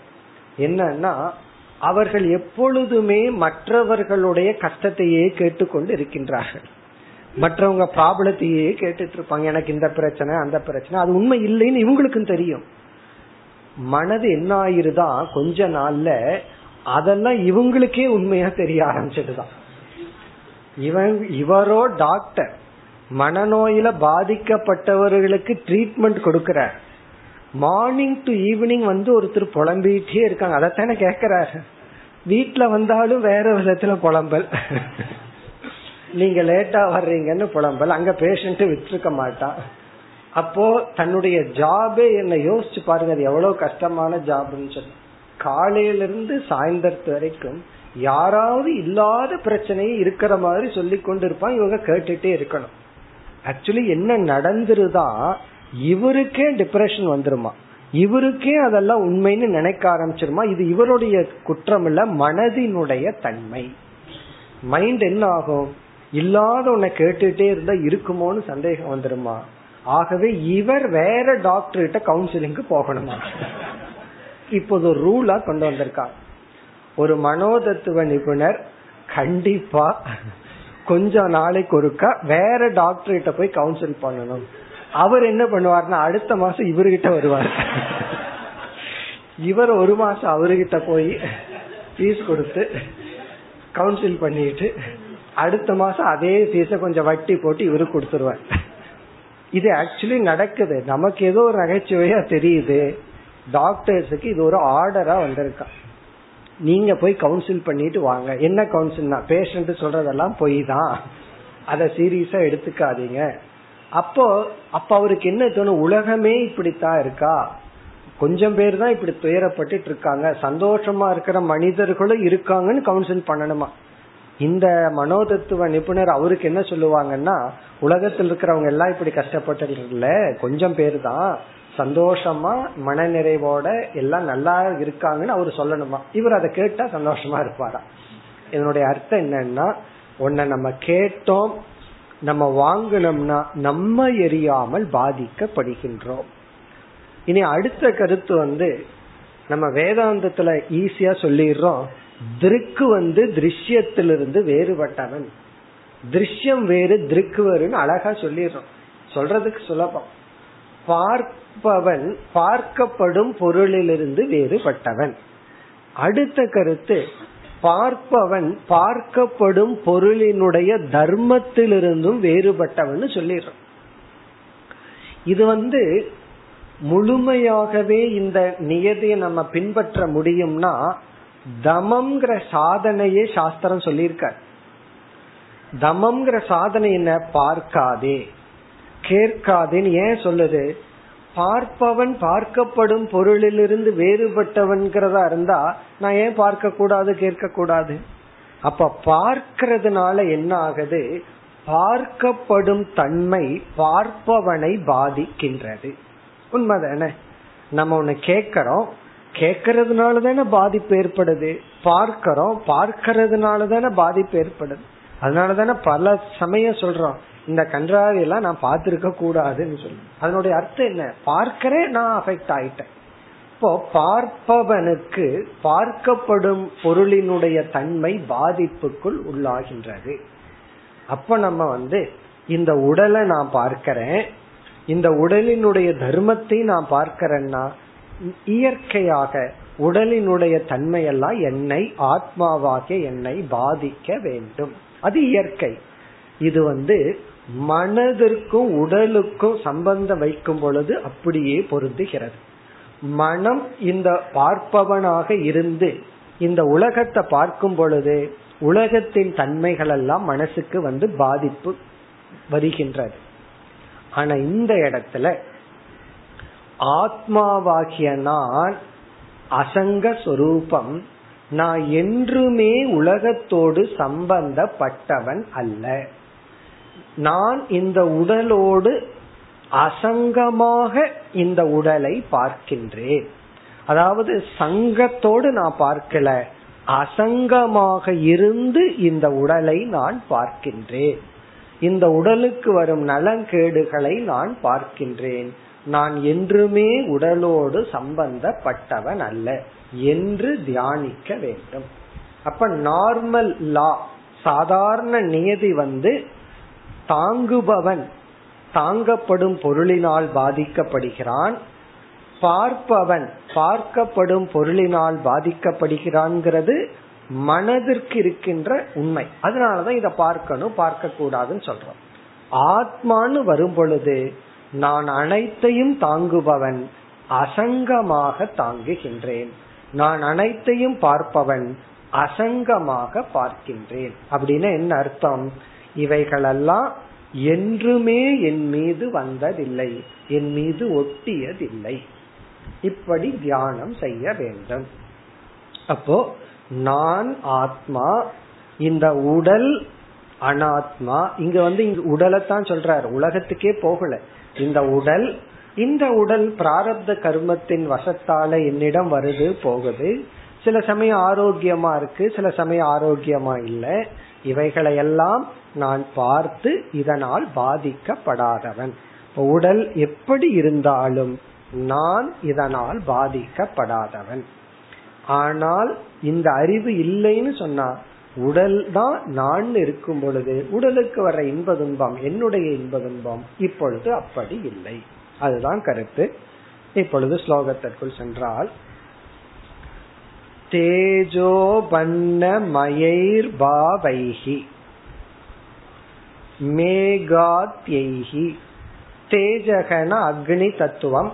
என்னன்னா அவர்கள் எப்பொழுதுமே மற்றவர்களுடைய கஷ்டத்தையே கேட்டுக்கொண்டு இருக்கின்றார்கள். மற்றவங்க ப்ராப்ளத்தையே கேட்டுட்டு இருப்பாங்க எனக்கு இந்த பிரச்சனை அந்த பிரச்சனை அது உண்மை இல்லைன்னு இவங்களுக்கும் தெரியும். மனது என்ன ஆயிருதா? கொஞ்ச நாள்ல அதெல்லாம் இவங்களுக்கே உண்மையா தெரிய ஆரம்பிச்சதுதான். இவன் இவரோ டாக்டர். மனநோயில பாதிக்கப்பட்டவர்களுக்கு ட்ரீட்மெண்ட் கொடுக்கிறார். மார்னிங் டு ஈவினிங் வந்து ஒருத்தர் புலம்பிட்டே இருக்காங்க. அதைத்தானே கேக்குறாரு வீட்டுல வந்தாலும் வேற விதத்துல புலம்பல். நீங்க லேட்டா வர்றீங்கன்னு புலம்பல். அங்க பேஷண்ட் விட்டுருக்க மாட்டான் அப்போ தன்னுடைய ஜாபே என்ன யோசிச்சு பாருங்க அது எவ்வளவு கஷ்டமான ஜாப்னு சொல்லி. காலையில இருந்து சாயந்தரத்து வரைக்கும் யாராவது இல்லாத பிரச்சனையே இருக்கிற மாதிரி சொல்லி கொண்டு இருப்பான் இவங்க கேட்டுட்டே இருக்கணும். ஆக்சுவலி என்ன நடந்துருதா இவருக்கே டிப்ரெஷன் வந்துருமா? இவருக்கே அதெல்லாம் உண்மைன்னு நினைக்க ஆரம்பிச்சிருமா? இது இவருடைய குற்றம் இல்ல மனதினுடைய தன்மை. மைண்ட் என்ன ஆகும்? இல்லாத உன்னை கேட்டுட்டே இருந்தா இருக்குமோன்னு சந்தேகம் வந்துருமா? ஆகவே இவர் வேற டாக்டர் கிட்ட கவுன்சிலிங்க்கு போகணுமா? இப்போது ஒரு ரூலா கொண்டு வந்திருக்காங்க ஒரு மனோதத்துவ நிபுணர் கண்டிப்பா கொஞ்சம் நாளைக்கு ஒருக்கா வேற டாக்டர் கிட்ட போய் கவுன்சில் பண்ணணும். அவர் என்ன பண்ணுவார்னா அடுத்த மாசம் இவர்கிட்ட வருவார். இவர் ஒரு மாசம் அவர்கிட்ட போய் ஃபீஸ் கொடுத்து கவுன்சில் பண்ணிட்டு அடுத்த மாசம் அதே ஃபீஸ கொஞ்சம் வட்டி போட்டு இவரு கொடுத்துருவார். இது ஆக்சுவலி நடக்குது. நமக்கு ஏதோ ஒரு நகைச்சுவையா தெரியுது. டாக்டர்ஸுக்கு இது ஒரு ஆர்டரா வந்திருக்கான் நீங்க போய் கவுன்சில் பண்ணிட்டு வாங்க. என்ன கவுன்சில்னா பேஷண்ட் சொல்றதெல்லாம் பொய் தான். அதை சீரியஸா எடுத்துக்காதீங்க. அப்போ அப்ப அவருக்கு என்ன தோணும் உலகமே இப்படித்தான் இருக்கா? கொஞ்சம் பேர் தான் இப்படி துயரப்பட்டு இருக்காங்க. சந்தோஷமா இருக்கிற மனிதர்களும் இருக்காங்கன்னு கவுன்சில் பண்ணணுமா? இந்த மனோதத்துவ நிபுணர் அவருக்கு என்ன சொல்லுவாங்கன்னா உலகத்தில் இருக்கிறவங்க எல்லாம் இப்படி கஷ்டப்பட்டு இல்ல கொஞ்சம் பேர் தான். சந்தோஷமா மனநிறைவோட எல்லாம் நல்லா இருக்காங்கன்னு அவர் சொல்லணுமா? இவர் அதை கேட்டா சந்தோஷமா இருப்பாரா? இதனுடைய அர்த்தம் என்னன்னா உன்னை நம்ம கேட்டோம் நம்ம வாங்கினோம்னா நம்ம எரியாமல் பாதிக்கப்படுகின்றோம். இனி அடுத்த கருத்து வந்து நம்ம வேதாந்தத்துல ஈஸியா சொல்லிடுறோம் திருக்கு வந்து திருஷ்யத்திலிருந்து வேறுபட்டவன். திருஷ்யம் வேறு திருக்கு வேறுன்னு அழகா சொல்லிடுறோம். சொல்றதுக்கு சுலபம். பார்ப்பவன் பார்க்கப்படும் பொருளிலிருந்து வேறுபட்டவன். அடுத்த கருத்து பார்ப்பவன் பார்க்கப்படும் பொருளினுடைய தர்மத்திலிருந்தும் வேறுபட்டவன் சொல்லிடுறான் இது வந்து முழுமையாகவே இந்த நியதியை நம்ம பின்பற்ற முடியும்னா தமம்ங்கிற சாதனையே சாஸ்திரம் சொல்லியிருக்கார். தமம்ங்கிற சாதனை என்ன? பார்க்காதே. கேட்காதுன்னு ஏன் சொல்லுது? பார்ப்பவன் பார்க்கப்படும் பொருளிலிருந்து வேறுபட்டவன்கிறதா இருந்தா நான் ஏன் பார்க்க கூடாது கேட்க கூடாது அப்ப பார்க்கிறதுனால என்ன ஆகுது? பார்க்கப்படும் தன்மை பார்ப்பவனை பாதிக்கின்றது. உண்மைதானே? நம்ம ஒண்ணு கேக்கிறோம் கேக்கிறதுனால தானே பாதிப்பு ஏற்படுது. பார்க்கிறோம் பார்க்கறதுனால தானே பாதிப்பு ஏற்படுது. அதனால தானே பல சமயம் சொல்றோம் இந்த கன்றாவி எல்லாம் நான் பார்த்திருக்க கூடாதுன்னு சொல்லி. அதனுடைய அர்த்தம் என்ன? பார்க்கிறேன் நான் அஃபெக்ட் ஆயிட்டேன். இப்போ பார்ப்பவனுக்கு பார்க்கப்படும் பொருளினுடைய தன்மை பாதிப்புக்குள் உள்ளாகின்றது. அப்ப நம்ம வந்து இந்த உடலை நான் பார்க்கிறேன் இந்த உடலினுடைய தர்மத்தை நான் பார்க்கிறேன்னா இயற்கையாக உடலினுடைய தன்மையெல்லாம் என்னை ஆத்மாவாகிய என்னை பாதிக்க வேண்டும். அது இயற்கை. இது வந்து மனதிற்கும் உடலுக்கும் சம்பந்தம் வைக்கும் பொழுது அப்படியே பொருந்துகிறது. மனம் இந்த பார்ப்பவனாக இருந்து இந்த உலகத்தை பார்க்கும் பொழுது உலகத்தின் தன்மைகள் எல்லாம் மனசுக்கு வந்து பாதிப்பு வருகின்றது. ஆனா இந்த இடத்துல ஆத்மாவாகிய நான் அசங்க சொரூபம் நான் என்றுமே உலகத்தோடு சம்பந்தப்பட்டவன் அல்ல. நான் இந்த உடலோடு அசங்கமாக இந்த உடலை பார்க்கின்றேன். அதாவது சங்கத்தோடு நான் பார்க்கல அசங்கமாக இருந்து இந்த உடலை நான் பார்க்கின்றேன். இந்த உடலுக்கு வரும் நலங்கேடுகளை நான் பார்க்கின்றேன். நான் என்றுமே உடலோடு சம்பந்தப்பட்டவன் அல்ல என்று தியானிக்க வேண்டும். அப்ப நார்மல் லா சாதாரண நியதி வந்து தாங்குபவன் தாங்கப்படும் பொருளினால் பாதிக்கப்படுகிறான் பார்ப்பவன் பார்க்கப்படும் பொருளினால் பாதிக்கப்படுகிறான்ங்கிறது மனதிற்கு இருக்கின்ற உண்மை. அதனாலதான் இதை பார்க்கணும் பார்க்க கூடாதுன்னு சொல்றோம். ஆத்மான்னு வரும் பொழுது நான் அனைத்தையும் தாங்குபவன் அசங்கமாக தாங்குகின்றேன். நான் அனைத்தையும் பார்ப்பவன் அசங்கமாக பார்க்கின்றேன். அப்படின்னு என்ன அர்த்தம்? இவைகளெல்லாம் என்றுமே என் மீது வந்ததில்லை என் மீது ஒட்டியதில்லை. இப்படி தியானம் செய்ய வேண்டும். அப்போ நான் ஆத்மா இந்த உடல் அனாத்மா இங்க வந்து இங்க உடலைத்தான் சொல்றாரு உலகத்துக்கே போகல. இந்த உடல் இந்த உடல் பிராரப்த கர்மத்தின் வசத்தால என்னிடம் வருது போகுது. சில சமயம் ஆரோக்கியமா இருக்கு சில சமயம் ஆரோக்கியமா இல்லை. இவைகளையெல்லாம் நான் பார்த்து இதனால் பாதிக்கப்படாதவன். உடல் எப்படி இருந்தாலும் நான் இதனால் பாதிக்கப்படாதவன். ஆனால் இந்த அறிவு இல்லைன்னு சொன்னா உடல் தான் நான் இருக்கும் பொழுது உடலுக்கு வர இன்ப துன்பம் என்னுடைய இன்ப துன்பம் இப்பொழுது அப்படி இல்லை. அதுதான் கருத்து. இப்பொழுது ஸ்லோகத்திற்குள் சென்றால் தேஜோ பன்ன மேகாத்யைஹி. தேஜகன அக்னி தத்துவம்.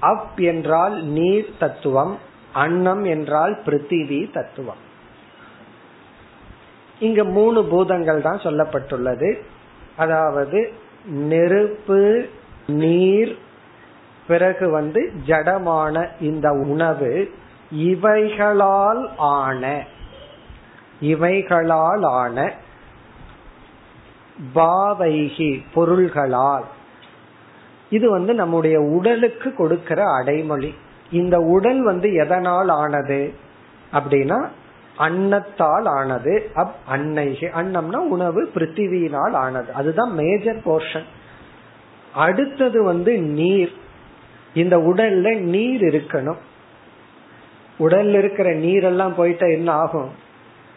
அப் என்றால் நீர் தத்துவம். அன்னம் என்றால் பிருத்திவி தத்துவம். இங்க மூணு பூதங்கள் தான் சொல்லப்பட்டுள்ளது. அதாவது நெருப்பு நீர் பிறகு வந்து ஜடமான இந்த உணவு. இவைகளால் ஆன இவைகளால் ஆன பாவைகி பொருள்களால். இது வந்து நம்முடைய உடலுக்கு கொடுக்கிற அடைமொழி. இந்த உடல் வந்து எதனால் ஆனது? அப்படின்னா அன்னத்தால் ஆனது. அப் அன்னைகி. அன்னம்னா உணவு பிருத்திவியினால் ஆனது. அதுதான் மேஜர் போர்ஷன் அடுத்தது வந்து நீர். இந்த உடல்ல நீர் இருக்கணும். உடல்ல இருக்கிற நீரெல்லாம் போயிட்டா என்ன ஆகும்?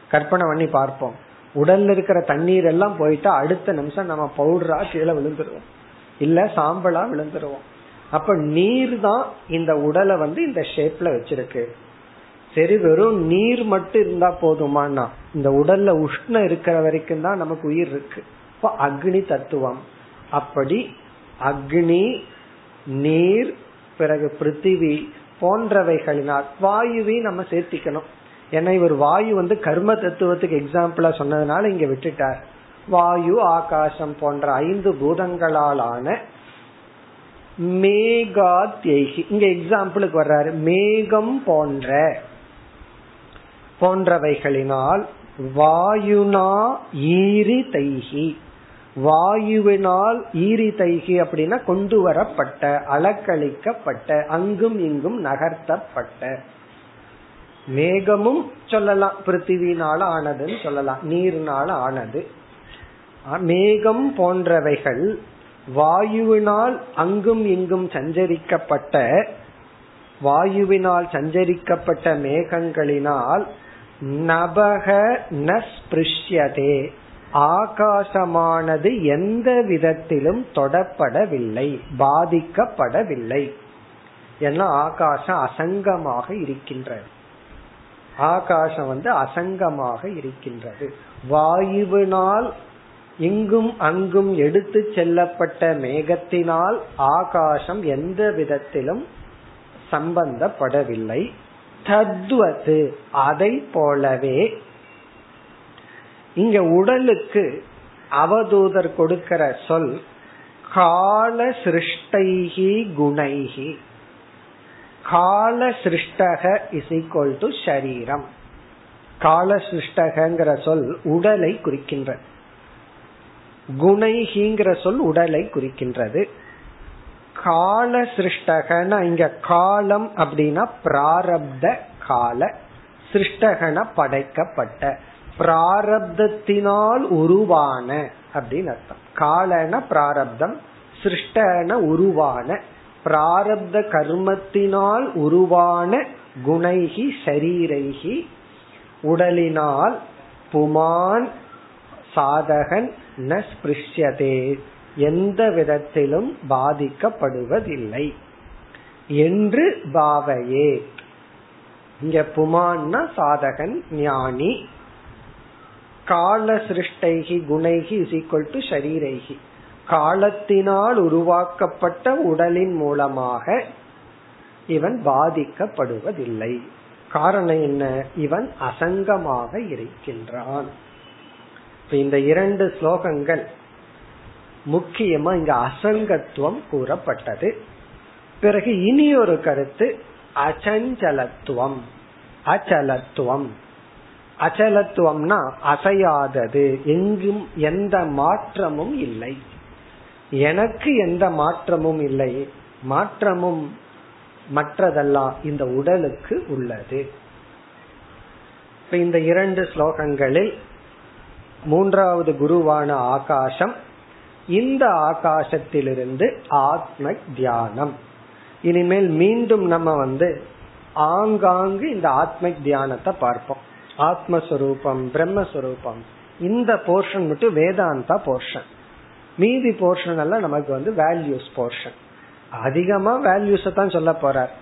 கற்பனை பண்ணி பார்ப்போம். உடல்ல இருக்கிற தண்ணீர் எல்லாம் போயிட்டா அடுத்த நிமிஷம் நம்ம பவுடரா கீழே விழுந்துருவோம். இல்ல சாம்பலா விழுந்துருவோம். அப்ப நீர் தான் இந்த உடலை வந்து இந்த ஷேப்ல வச்சிருக்கு. சரி வெறும் நீர் மட்டும் இருந்தா போதுமானா இந்த உடல்ல உஷ்ணம் இருக்கிற வரைக்கும் தான் நமக்கு உயிர் இருக்கு. இப்ப அக்னி தத்துவம். அப்படி அக்னி நீர் பிறகு பிருத்திவி போன்றவைகளினால் வாயுவையும் நம்ம சேர்த்திக்கணும். ஏன்னா இவர் வாயு வந்து கர்ம தத்துவத்துக்கு எக்ஸாம்பிளா சொன்னதுனால இங்க விட்டுட்டார். வாயு ஆகாசம் போன்ற ஐந்து பூதங்களாலான மேகாத்யகி. இங்க எக்ஸாம்பிளுக்கு வர்றாரு. மேகம் போன்ற போன்றவைகளினால் வாயுனா ஈரி தைகி வாயுவினால் ஈரி தைகி அப்படின்னா கொண்டு வரப்பட்ட அலக்களிக்கப்பட்ட அங்கும் இங்கும் நகர்த்தப்பட்ட. மேகமும் சொல்லலாம் பிருத்திவினால ஆனதுன்னு சொல்லலாம் நீர்னால ஆனது. மேகம் போன்றவைகள் வாயுவினால் அங்கும் இங்கும் சஞ்சரிக்கப்பட்ட வாயுவினால் சஞ்சரிக்கப்பட்ட மேகங்களினால் நபக நஸ்பிருஷ்யதே. ஆகாசமானது எந்த விதத்திலும் தொடப்படவில்லை பாதிக்கப்படவில்லை. ஏன்னா ஆகாசம் அசங்கமாக இருக்கின்றது. ஆகாசம் வந்து அசங்கமாக இருக்கின்றது. வாயுவினால் இங்கும் அங்கும் எடுத்து செல்லப்பட்ட மேகத்தினால் ஆகாசம் எந்த விதத்திலும் சம்பந்தப்படவில்லை. தத்துவது அதை போலவே இங்க உடலுக்கு அவதூதர் கொடுக்கிற சொல் கால சிருஷ்டைகி குணைகி கால சிருஷ்டக இஸ் ஈக்வல் டு ஷரீரம் கால சிருஷ்டகங்கிற சொல் உடலை குறிக்கின்ற குணைகிங்கிற சொல் உடலை குறிக்கின்றது. கால சிருஷ்டகன இங்க காலம் அப்படின்னா பிராரப்த கால சிருஷ்டகன படைக்கப்பட்ட. பிராரப்தத்தினால் உருவான அப்படின்னு அர்த்தம். காலன பிராரப்தம் சிருஷ்டன உருவான. பிராரப்த கர்மத்தினால் உருவான குணைகி சரீரைகி உடலினால் புமான் சாதகன் ந ஸ்பிருஷ்யதே எந்த விதத்திலும் பாதிக்கப்படுவதில்லை. என்று பாவையே. இங்க புமான்னா சாதகன் ஞானி. கால சிருஷ்டைகி குணைகி இஸ் ஈக்வல் டு ஷரீரைகி காலத்தினால் உருவாக்கப்பட்ட உடலின் மூலமாக இவன் பாதிக்கப்படுவதில்லை. காரணம் என்ன? இவன் அசங்கமாக இருக்கின்றான். இந்த இரண்டு ஸ்லோகங்கள் முக்கியமா இங்க அசங்கத்துவம் கூறப்பட்டது. பிறகு இனி ஒரு கருத்து அச்சஞ்சலத்துவம் அச்சலத்துவம் அச்சலத்துவம்னா அசையாதது. எங்கும் எந்த மாற்றமும் இல்லை. எனக்கு எந்த மாற்றமும் இல்லை. மாற்றமும் மற்றதெல்லாம் இந்த உடலுக்கு உள்ளது. இந்த இரண்டு ஸ்லோகங்களில் மூன்றாவது குருவான ஆகாசம் இந்த ஆகாசத்திலிருந்து ஆத்ம தியானம். இனிமேல் மீண்டும் நம்ம வந்து ஆங்காங்கு இந்த ஆத்ம தியானத்தை பார்ப்போம். ஆத்மஸ்வரூபம் பிரம்மஸ்வரூபம் இந்த போர்ஷன் மட்டும் வேதாந்தா போர்ஷன் மீதி போர்ஷன் எல்லாம் நமக்கு வந்து வேல்யூஸ் போர்ஷன் அதிகமா வேல்யூஸ் தான் சொல்ல போறார்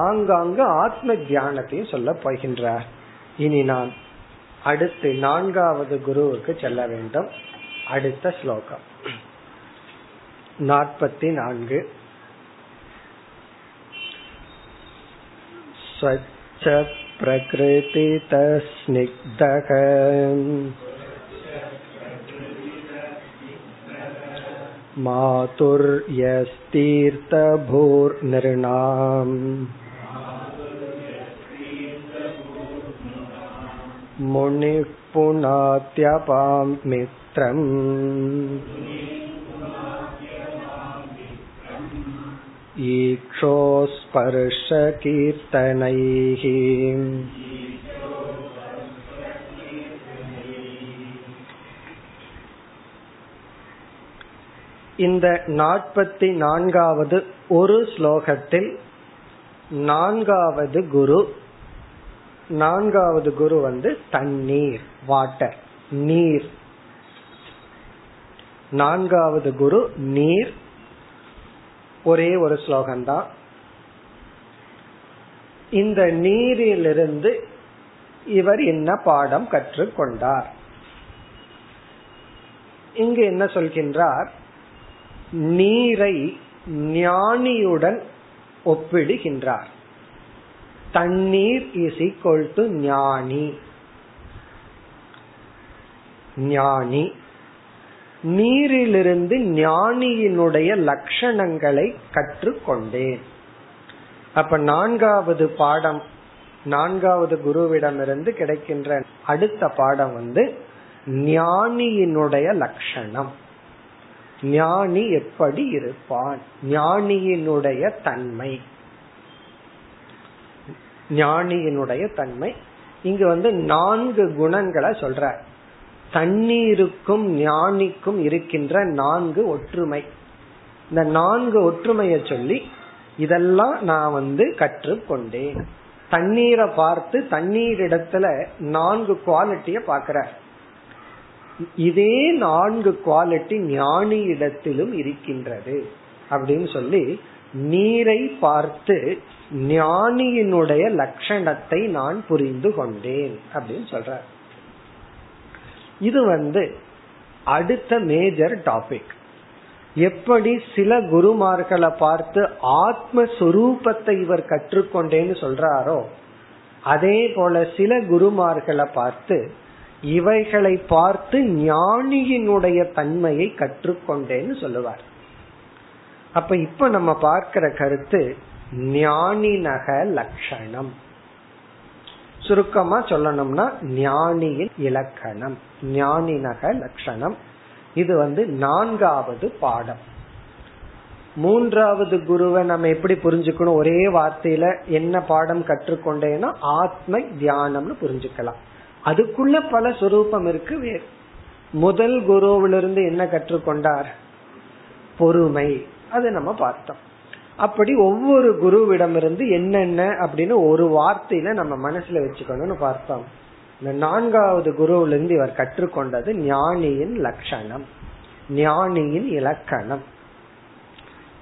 ஆங்காங்கு ஆத்ம தியானத்தையும் சொல்ல போகின்றார் இனி நான் அடுத்து நான்காவது குருவுக்கு செல்ல வேண்டும் அடுத்த ஸ்லோகம் நாற்பத்தி நான்கு स्वच्छ प्रकृतितस्निग्धः मातुर्यस्तीर्थभूर्नृणाम् मुनिः पुनात्यपां मित्रम् ईक्षोस्पर्शकीर्तनैः இந்த நாற்பத்தி நான்காவது ஒரு ஸ்லோகத்தில் நான்காவது குரு நான்காவது குரு வந்து தண்ணீர் வாட்டர் நீர் நான்காவது குரு நீர் ஒரே ஒரு ஸ்லோகம்தான். இந்த நீரிலிருந்து இவர் என்ன பாடம் கற்றுக்கொண்டார்? இங்கு என்ன சொல்கின்றார்? நீரை ஞானியுடன் ஒப்பிடுகின்றார். தண்ணீர் இஸ் ஈக்வல் டு ஞானி. ஞானி. நீரிலிருந்து ஞானியினுடைய லட்சணங்களை கற்றுக்கொண்டேன். அப்ப நான்காவது பாடம் நான்காவது குருவிடமிருந்து கிடைக்கின்ற அடுத்த பாடம் வந்து ஞானியினுடைய லட்சணம். ஞானி எப்படி இருப்பான்? ஞானியினுடைய தன்மை. ஞானியினுடைய தன்மை. இங்கு வந்து நான்கு குணங்களை சொல்ற தண்ணீருக்கும் ஞானிக்கும் இருக்கின்ற நான்கு ஒற்றுமை. இந்த நான்கு ஒற்றுமைய சொல்லி இதெல்லாம் நான் வந்து கற்றுக்கொண்டேன். தண்ணீரை பார்த்து தண்ணீர் இடத்துல நான்கு குவாலிட்டிய பாக்கிற இதே நான்கு குவாலிட்டி ஞானி இடத்திலும் இருக்கின்றது. அப்படின்னு சொல்லி நீரை பார்த்து ஞானியினுடைய லட்சணத்தை நான் புரிந்து கொண்டேன் அப்படின்னு சொல்ற. இது வந்து அடுத்த மேஜர் டாபிக் எப்படி சில குருமார்களை பார்த்து ஆத்மஸ்வரூபத்தை இவர் கற்றுக்கொண்டேன்னு சொல்றாரோ அதே போல சில குருமார்களை பார்த்து இவைகளை பார்த்து ஞானியினுடைய தன்மையை கற்றுக்கொண்டேன்னு சொல்லுவார். அப்ப இப்ப நம்ம பார்க்கிற கருத்து ஞானினக லட்சணம் சுருக்கமா சொல்லணும்னா ஞானியின் இலக்கணம் ஞானினக லட்சணம். இது வந்து நான்காவது பாடம். மூன்றாவது குருவை நம்ம எப்படி புரிஞ்சுக்கணும்? ஒரே வார்த்தையில என்ன பாடம் கற்றுக்கொண்டேன்னா ஆத்ம தியானம்னு புரிஞ்சுக்கலாம். அதுக்குள்ள பல சொரூபம் இருக்கு வேறு. முதல் குருவிலிருந்து என்ன கற்றுக்கொண்டார்? பொறுமை. அது நம்ம பார்த்தோம். அப்படி ஒவ்வொரு குருவிடமிருந்து என்னென்ன அப்படின்னு ஒரு வார்த்தையில நம்ம மனசுல வச்சுக்கணும்னு பார்த்தோம். இந்த நான்காவது குருவில இருந்து இவர் கற்றுக்கொண்டது ஞானியின் லட்சணம். ஞானியின் இலக்கணம்.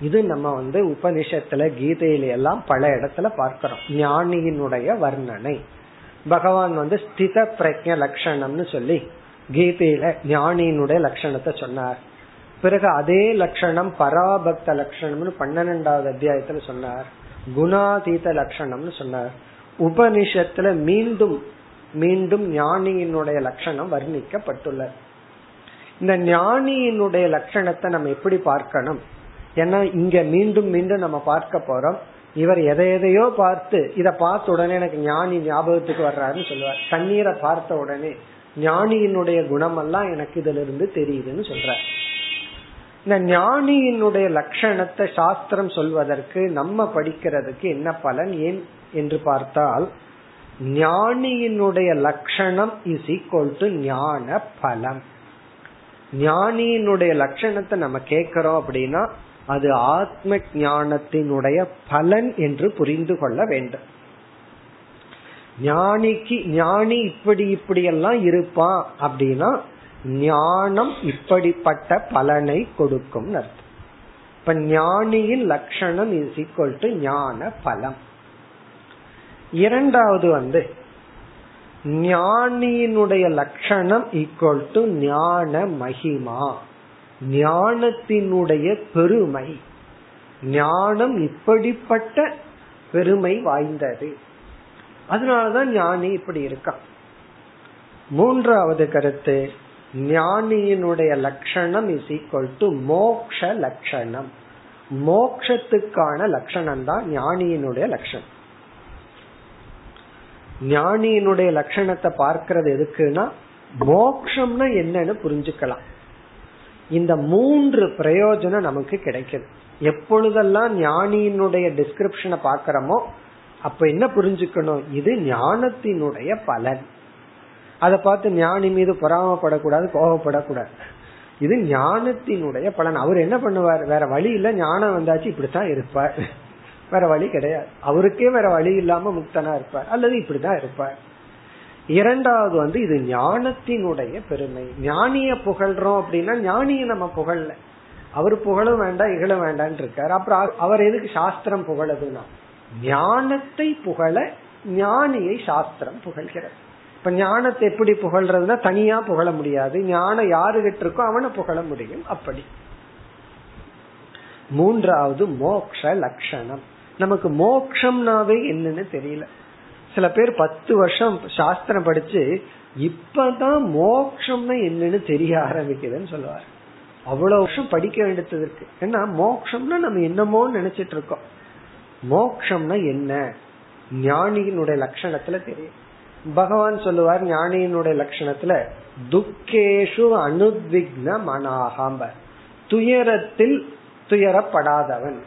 இது நம்ம வந்து உபனிஷத்துல கீதையில எல்லாம் பல இடத்துல பார்க்கிறோம். ஞானியினுடைய வர்ணனை. பகவான் வந்து ஸ்தித பிரஜ லட்சணம்னு சொல்லி கீதையில ஞானியினுடைய லட்சணத்தை சொன்னார். பிறகு அதே லட்சணம் பராபக்த லட்சணம்னு பன்னெண்டாவது அத்தியாயத்துல சொன்னார். குணாதீத லட்சணம்னு சொன்னார். உபனிஷத்துல மீண்டும் மீண்டும் ஞானியினுடைய லட்சணம் வர்ணிக்கப்பட்டுள்ளது. இந்த ஞானியினுடைய லட்சணத்தை நம்ம எப்படி பார்க்கணும்? ஏன்னா இங்க மீண்டும் மீண்டும் நம்ம பார்க்க போறோம். இவர் எதை எதையோ பார்த்து இத பார்த்த உடனே எனக்கு ஞானி ஞாபகத்துக்கு வர்றாருன்னு சொல்லுவார். தண்ணீரை பார்த்த உடனே ஞானியினுடைய குணமெல்லாம் எனக்கு இதுல இருந்து தெரியுதுன்னு சொல்ற இந்த ஞானியினுடைய லட்சணத்தை சாஸ்திரம் சொல்வதற்கு நம்ம படிக்கிறதுக்கு என்ன பலன் ஏன் என்று பார்த்தால் ஞானியினுடைய லட்சணம் இஸ் ஈக்வல் டு ஞான பலம் ஞானியினுடைய லட்சணத்தை நம்ம கேட்கிறோம் அப்படின்னா அது ஆத்ம ஞானத்தினுடைய பலன் என்று புரிந்து கொள்ள வேண்டும். ஞானிக்கு ஞானி இப்படி இப்படி எல்லாம் இருப்பான் அப்படின்னா ஞானம் இப்படிப்பட்ட பலனை கொடுக்கும் அர்த்தம். இப்ப ஞானியின் லட்சணம் இஸ் ஈக்வல் டு ஞான பலம். இரண்டாவது வந்து ஞானியினுடைய லட்சணம் ஈக்குவல் டு ஞான மகிமா. ஞானத்தினுடைய பெருமை. ஞானம் இப்படிப்பட்ட பெருமை வாய்ந்தது. அதனாலதான் ஞானி இப்படி இருக்கான். மூன்றாவது கருத்து ஞானியினுடைய லட்சணம் இஸ் ஈக்வல் டு மோக்ஷ லட்சணம். மோக்ஷத்துக்கான லட்சணம் தான் ஞானியினுடைய லட்சணம். ஞானியினுடைய லட்சணத்தை பார்க்கறது எதுக்குன்னா மோக்ஷம்னா என்னன்னு புரிஞ்சுக்கலாம். இந்த மூன்று பிரயோஜனம் நமக்கு கிடைக்குது. எப்பொழுதெல்லாம் ஞானியினுடைய டிஸ்கிரிப்ஷனை பாக்கிறோமோ அப்ப என்ன புரிஞ்சுக்கணும்? இது ஞானத்தினுடைய பலன். அதை பார்த்து ஞானி மீது பொறாமப்படக்கூடாது கோபப்படக்கூடாது. இது ஞானத்தினுடைய பலன். அவர் என்ன பண்ணுவார்? வேற வழி இல்ல ஞானம் வந்தாச்சு இப்படித்தான் இருப்பார். வேற வழி கிடையாது. அவருக்கே வேற வழி இல்லாம முக்தனா இருப்பார். அல்லது இப்படிதான் இருப்பார். இரண்டாவது வந்து இது ஞானத்தினுடைய பெருமை. ஞானிய புகழ்றோம் அப்படின்னா ஞானிய நம்ம புகழல. அவர் புகழும் வேண்டாம் இகழும் வேண்டான்னு இருக்காரு. அப்புறம் அவர் எதுக்கு சாஸ்திரம் புகழதுன்னா ஞானத்தை புகழ ஞானியை சாஸ்திரம் புகழ்கிறது. இப்ப ஞானத்தை எப்படி புகழ்றதுன்னா தனியா புகழ முடியாது. ஞானம் யாருகிட்ட இருக்கோ அவனை புகழ முடியும். அப்படி. மூன்றாவது மோக்ஷ லட்சணம் நமக்கு மோக்ஷம்னாவே என்னன்னு தெரியல. சில பேர் பத்து வருஷம் சாஸ்திரம் படிச்சு இப்பதான் மோக்ஷம்னா என்னன்னு தெரிய ஆரம்பிக்குதுன்னு சொல்லுவார். அவ்வளவு வருஷம் படிக்க வேண்டியது இருக்கு. ஏன்னா மோக்ஷம்னா நம்ம என்னமோ நினைச்சிட்டு இருக்கோம். மோக்ஷம்னா என்ன? ஞானியினுடைய லட்சணத்துல தெரியும். பகவான் சொல்லுவார் ஞானியினுடைய லட்சணத்துல துக்கேஷு அனுத்விக்ன மனாகாம்ப துயரத்தில் துயரப்படாதவன்.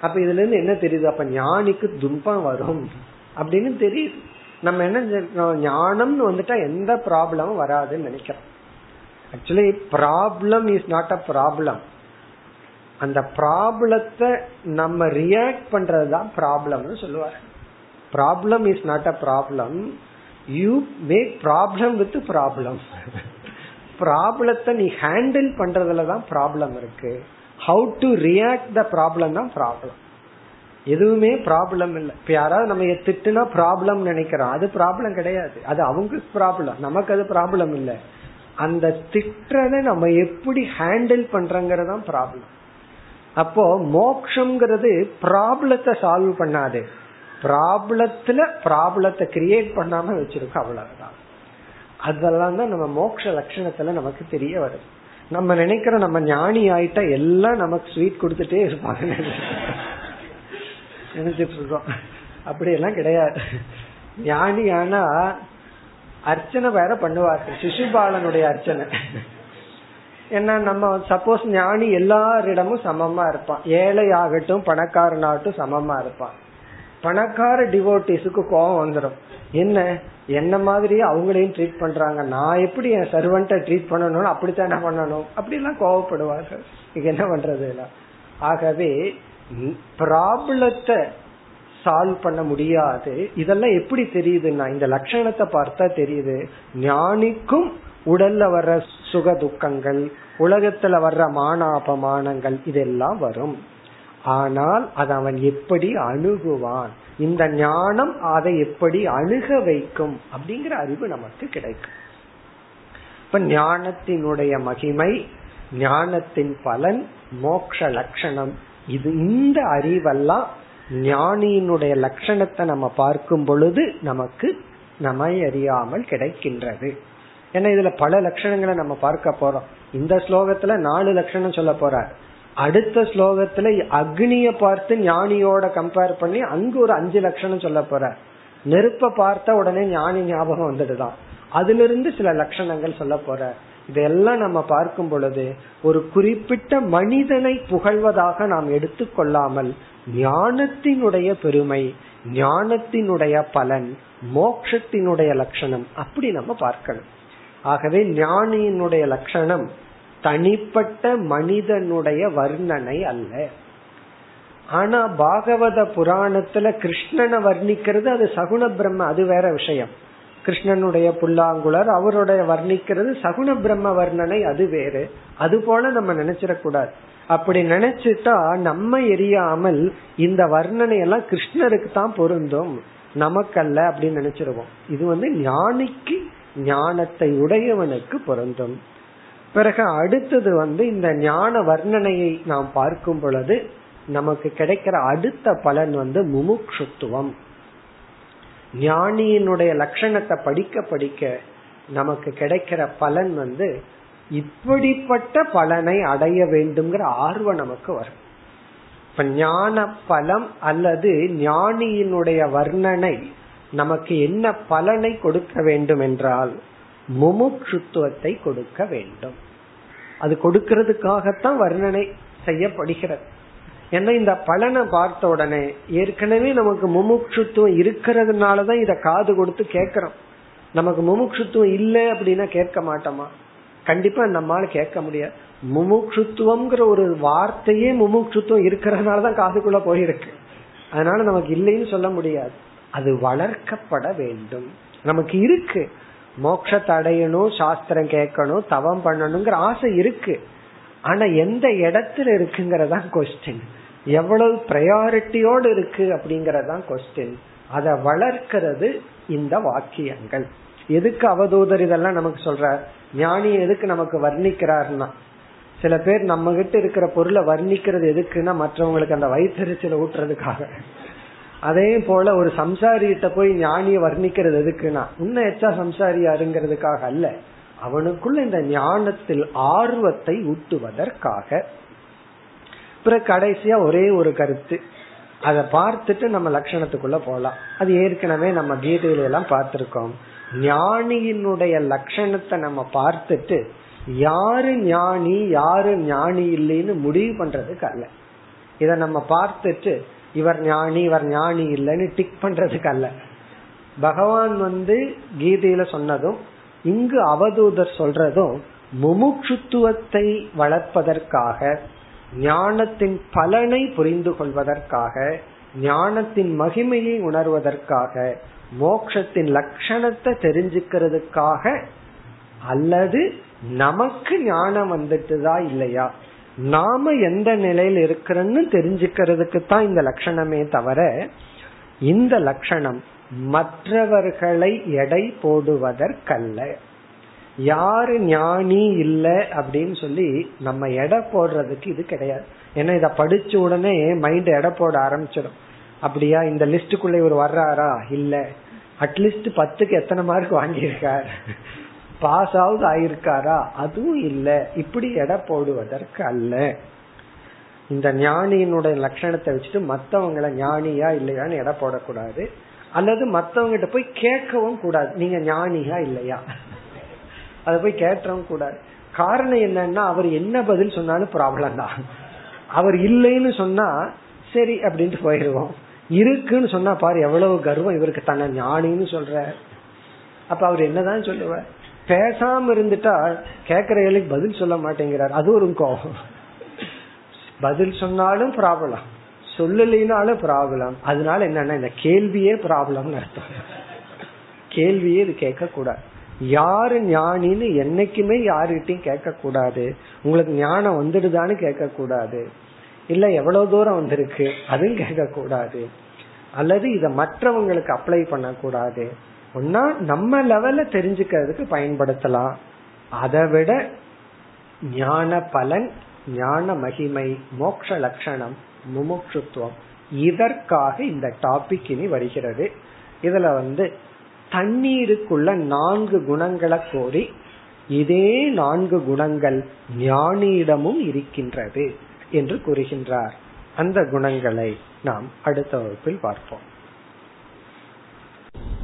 அப்ப இதுல இருந்து என்ன தெரியுது? அப்ப ஞானிக்கு துன்பம் வரும் அப்படின்னு தெரியுது. நம்ம என்ன ஞானம்னு வந்துட்டா எந்த ப்ராப்ளமும் வராதுன்னு நினைக்கிறோம். Actually problem is not a problem அந்த ப்ராப்ளத்தை நம்ம ரியாக்ட் பண்றதுதான் ப்ராப்ளம்னு சொல்லுவார். Problem is not a problem you make problem with problem ப்ராப்ளத்தை நீ ஹேண்டில் பண்றதுல தான் ப்ராப்ளம் இருக்கு. How to react the problem தான் ப்ராப்ளம் எதுவுமே ப்ராப்ளம் இல்லை. இப்ப யாராவது நம்ம திட்டுனா ப்ராப்ளம் நினைக்கிறோம். அது ப்ராப்ளம் கிடையாது. அது அவங்களுக்கு ப்ராப்ளம் நமக்கு அது ப்ராப்ளம் இல்லை. அந்த திட்டத்தை நம்ம எப்படி ஹேண்டில் பண்றோங்கிறதான் ப்ராப்ளம் அப்போ மோக்ஷங்கிறது ப்ராப்ளத்தை சால்வ் பண்ணாது. ப்ராப்ளத்துல ப்ராப்ளத்தை கிரியேட் பண்ணாம வச்சிருக்கோம் அவ்வளவுதான். அதெல்லாம் தான் நம்ம மோக்ஷ லட்சணத்துல நமக்கு தெரிய வரும் நம்ம நினைக்கிறோம் நம்ம ஞானி ஆயிட்டா எல்லாம் நமக்கு ஸ்வீட் கொடுத்துட்டே இருப்பாங்க. நினைச்சிட்டு இருக்கோம். அப்படி எல்லாம் கிடையாது. ஞானி ஆனா அர்ச்சனை வேற பண்ணுவார்கள் சிசுபாலனுடைய அர்ச்சனை. ஏன்னா நம்ம சப்போஸ் ஞானி எல்லாரிடமும் சமமா இருப்பான். ஏழை ஆகட்டும் பணக்காரனாகட்டும் சமமா இருப்பான். பணக்கார டிவோட்டிஸுக்கு கோபம் வந்துடும் என்ன? என்ன மாதிரியே அவங்களையும் ட்ரீட் பண்றாங்க. நான் எப்படி என் சர்வெண்ட்டை ட்ரீட் பண்ணணும் அப்படித்தான் என்ன பண்ணணும்? அப்படிலாம் கோவப்படுவார்கள். இது என்ன பண்றது ஆகவே ப்ராப்ளத்தை சால்வ் பண்ண முடியாது. இதெல்லாம் எப்படி தெரியுதுன்னா இந்த லட்சணத்தை பார்த்தா தெரியுது. ஞானிக்கும் உடல்ல வர்ற சுக துக்கங்கள் உலகத்துல வர்ற மானாபமானங்கள் இதெல்லாம் வரும். ஆனால் அதை அவன் எப்படி அணுகுவான்? இந்த ஞானம் அதை எப்படி அணுக வைக்கும்? அப்படிங்கிற அறிவு நமக்கு கிடைக்கும். இப்ப ஞானத்தினுடைய மகிமை ஞானத்தின் பலன் மோக்ஷ லட்சணம். இது இந்த அறிவெல்லாம் ஞானியினுடைய லட்சணத்தை நம்ம பார்க்கும் பொழுது நமக்கு நம்மை அறியாமல் கிடைக்கின்றது. ஏன்னா இதுல பல லட்சணங்களை நம்ம பார்க்க போறோம். இந்த ஸ்லோகத்துல நாலு லட்சணம் சொல்ல போறார். அடுத்த ஸ்லோகத்துல அக்னிய பார்த்து ஞானியோட கம்பேர் பண்ணி அங்கு ஒரு அஞ்சு லட்சணம் சொல்ல போற. நெருப்ப பார்த்த உடனே ஞானி ஞாபகம் வந்துடுதான். அதுல இருந்து சில லட்சணங்கள் சொல்ல போற. இதெல்லாம் நம்ம பார்க்கும் பொழுது ஒரு குறிப்பிட்ட மனிதனை புகழ்வதாக நாம் எடுத்துக்கொள்ளாமல் ஞானத்தினுடைய பெருமை ஞானத்தினுடைய பலன் மோக்ஷத்தினுடைய லட்சணம் அப்படி நம்ம பார்க்கணும். ஆகவே ஞானியினுடைய லட்சணம் தனிப்பட்ட மனிதனுடைய வர்ணனை அல்ல. ஆனா பாகவத புராணத்துல கிருஷ்ணனை வர்ணிக்கிறது அது சகுண பிரம்ம அது வேற விஷயம். கிருஷ்ணனுடைய புல்லாங்குழர் அவருடைய வர்ணிக்கிறது சகுண பிரம்ம வர்ணனை அது வேறு. அது போல நம்ம நினைச்சிடக்கூடாது. அப்படி நினைச்சிட்டா நம்ம எரியாமல் இந்த வர்ணனை எல்லாம் கிருஷ்ணருக்கு தான் பொருந்தும். நமக்கல்ல அப்படின்னு நினைச்சிருவோம். இது வந்து ஞானிக்கு ஞானத்தை உடையவனுக்கு பொருந்தும். பிறகு அடுத்தது வந்து இந்த ஞான வர்ணனையை நாம் பார்க்கும் பொழுது நமக்கு கிடைக்கிற அடுத்த பலன் வந்து முமுக்ஷுத்துவம். ஞானியினுடைய லட்சணத்தை படிக்க படிக்க நமக்கு கிடைக்கிற பலன் வந்து இப்படிப்பட்ட பலனை அடைய வேண்டும்ங்கிற ஆர்வம் நமக்கு வரும். இப்ப ஞான பலம் அல்லது ஞானியினுடைய வர்ணனை நமக்கு என்ன பலனை கொடுக்க வேண்டும் என்றால் முமுட்சுத்துவத்தை கொடுக்க வேண்டும். அது கொடுக்கிறதுக்காகத்தான் வர்ணனை செய்யப்படுகிறது. ஏன்னா இந்த பலனை பார்த்த உடனே ஏற்கனவே நமக்கு முமுட்சுத்துவம் இருக்கிறதுனாலதான் இத காது கொடுத்து கேட்கிறோம். நமக்கு முமுட்சுத்துவம் இல்லை அப்படின்னா கேட்க மாட்டோமா? கண்டிப்பா நம்மால கேட்க முடியாது. முமுட்சுத்துவம்ங்கிற ஒரு வார்த்தையே முமுட்சுத்துவம் இருக்கிறதுனாலதான் காதுக்குள்ள போயிருக்கு. அதனால நமக்கு இல்லைன்னு சொல்ல முடியாது. அது வளர்க்கப்பட வேண்டும். நமக்கு இருக்கு. மோட்சத்தை அடையணும் சாஸ்திரம் கேட்கணும் தவம் பண்ணணுங்கிற ஆசை இருக்கு. ஆனா எந்த இடத்துல இருக்குங்கறதான் கொஸ்டின் எவ்வளவு ப்ரையாரிட்டியோடு இருக்கு அப்படிங்கறதான் கொஸ்டின் அதை வளர்க்கிறது இந்த வாக்கியங்கள். எதுக்கு அவதூதர் இதெல்லாம் நமக்கு சொல்ற ஞானி எதுக்கு நமக்கு வர்ணிக்கிறார்னா? சில பேர் நம்ம கிட்ட இருக்கிற பொருளை வர்ணிக்கிறது எதுக்குன்னா மற்றவங்களுக்கு அந்த வயிற்றுச்சலை ஊட்டுறதுக்காக. அதே போல ஒரு சம்சாரி கிட்ட போய் ஞானிய வர்ணிக்கிறது எதுக்குன்னா இன்னும் எச்சா சம்சாரியாருங்கிறதுக்காக அல்ல. அவனுக்குள்ள இந்த ஞானத்தில் ஆர்வத்தை ஊட்டுவதற்காக. பிறகு கடைசியா ஒரே ஒரு கருத்து. அதை பார்த்துட்டு நம்ம லட்சணத்துக்குள்ள போலாம். அது ஏற்கனவே நம்ம கீதையில எல்லாம் பார்த்திருக்கோம். ஞானியினுடைய லட்சணத்தை நம்ம பார்த்துட்டு யாரு ஞானி யாரு ஞானி இல்லைன்னு முடிவு பண்றதுக்கு அல்ல. இத நம்ம பார்த்துட்டு இவர் ஞானி இவர் ஞானி இல்லைன்னு டிக் பண்றதுக்கு அல்ல. பகவான் வந்து கீதையில சொன்னதும் இங்கு அவதூதர் சொல்றதும் முமுட்சுத்துவத்தை வளர்ப்பதற்காக ஞானத்தின் பலனை புரிந்து கொள்வதற்காக ஞானத்தின் மகிமையை உணர்வதற்காக மோக்ஷத்தின் லட்சணத்தை தெரிஞ்சுக்கிறதுக்காக அல்லது நமக்கு ஞானம் வந்துட்டுதா இல்லையா? நாம எந்த நிலையில் இருக்கிறோன்னு தெரிஞ்சுக்கிறதுக்கு தான் இந்த லட்சணமே தவிர இந்த லட்சணம் மற்றவர்களை எடை போடுவதற்கல்ல. யாரு ஞானி இல்ல அப்படின்னு சொல்லி நம்ம எடை போடுறதுக்கு இது கிடையாது. ஏன்னா இத படிச்ச உடனே மைண்ட் எடை போட ஆரம்பிச்சிடும். அப்படியா இந்த லிஸ்டுக்குள்ள இவர் வர்றாரா? இல்ல. அட்லீஸ்ட் பத்துக்கு எத்தனை மார்க் வாங்கியிருக்கார்? பாஸ் ஆகுது ஆயிருக்காரா? அதுவும் இல்ல. இப்படி எடை போடுவதற்கு அல்ல இந்த ஞானியினுடைய லட்சணத்தை வச்சுட்டு மத்தவங்களை ஞானியா இல்லையான்னு எடை போடக்கூடாது. அல்லது மத்தவங்கிட்ட போய் கேட்கவும் கூடாது. நீங்க ஞானியா இல்லையா? அத போய் கேட்டவும் கூடாது. காரணம் என்னன்னா அவர் என்ன பதில் சொன்னாலும் ப்ராப்ளம் தான். அவர் இல்லைன்னு சொன்னா சரி அப்படின்ட்டு போயிருவோம். இருக்குன்னு சொன்னா பாரு எவ்வளவு கர்வம் இவருக்கு. தன்னை ஞானின்னு சொல்ற அப்ப அவர் என்னதான் சொல்லுவார்? பேசாம இருந்துட்டா கேக்குற ஏழைக்கு பதில் சொல்ல மாட்டேங்கிறார். அது ஒரு கோபம். பதில் சொன்னாலும் ப்ராப்ளம் சொல்லலைனாலும் ப்ராப்ளம் அதனால என்னன்னா இந்த கேள்வியே ப்ராப்ளம்னு அர்த்தம். கேள்வியே இது கேட்க கூடாது யாரு ஞானின்னு என்னைக்குமே யாருகிட்டையும் கேட்க கூடாது உங்களுக்கு ஞானம் வந்துடுதான்னு கேட்க கூடாது இல்ல எவ்வளவு தூரம் வந்திருக்கு அதுவும் கேட்க கூடாது அல்லது இத மற்றவங்களுக்கு அப்ளை பண்ண கூடாது ஒன்னா நம்ம லெவல்ல தெரிஞ்சுக்கிறதுக்கு பயன்படுத்தலாம். அதை விட ஞான பலன் ஞான மகிமை மோக்ஷ லட்சணம் முமுட்சுத்துவம் இதற்காக இந்த டாபிக் இனி வருகிறது. இதுல வந்து தண்ணீருக்குள்ள நான்கு குணங்களை கோரி இதே நான்கு குணங்கள் ஞானியிடமும் இருக்கின்றது என்று கூறுகின்றார். அந்த குணங்களை நாம் அடுத்த வகுப்பில் பார்ப்போம்.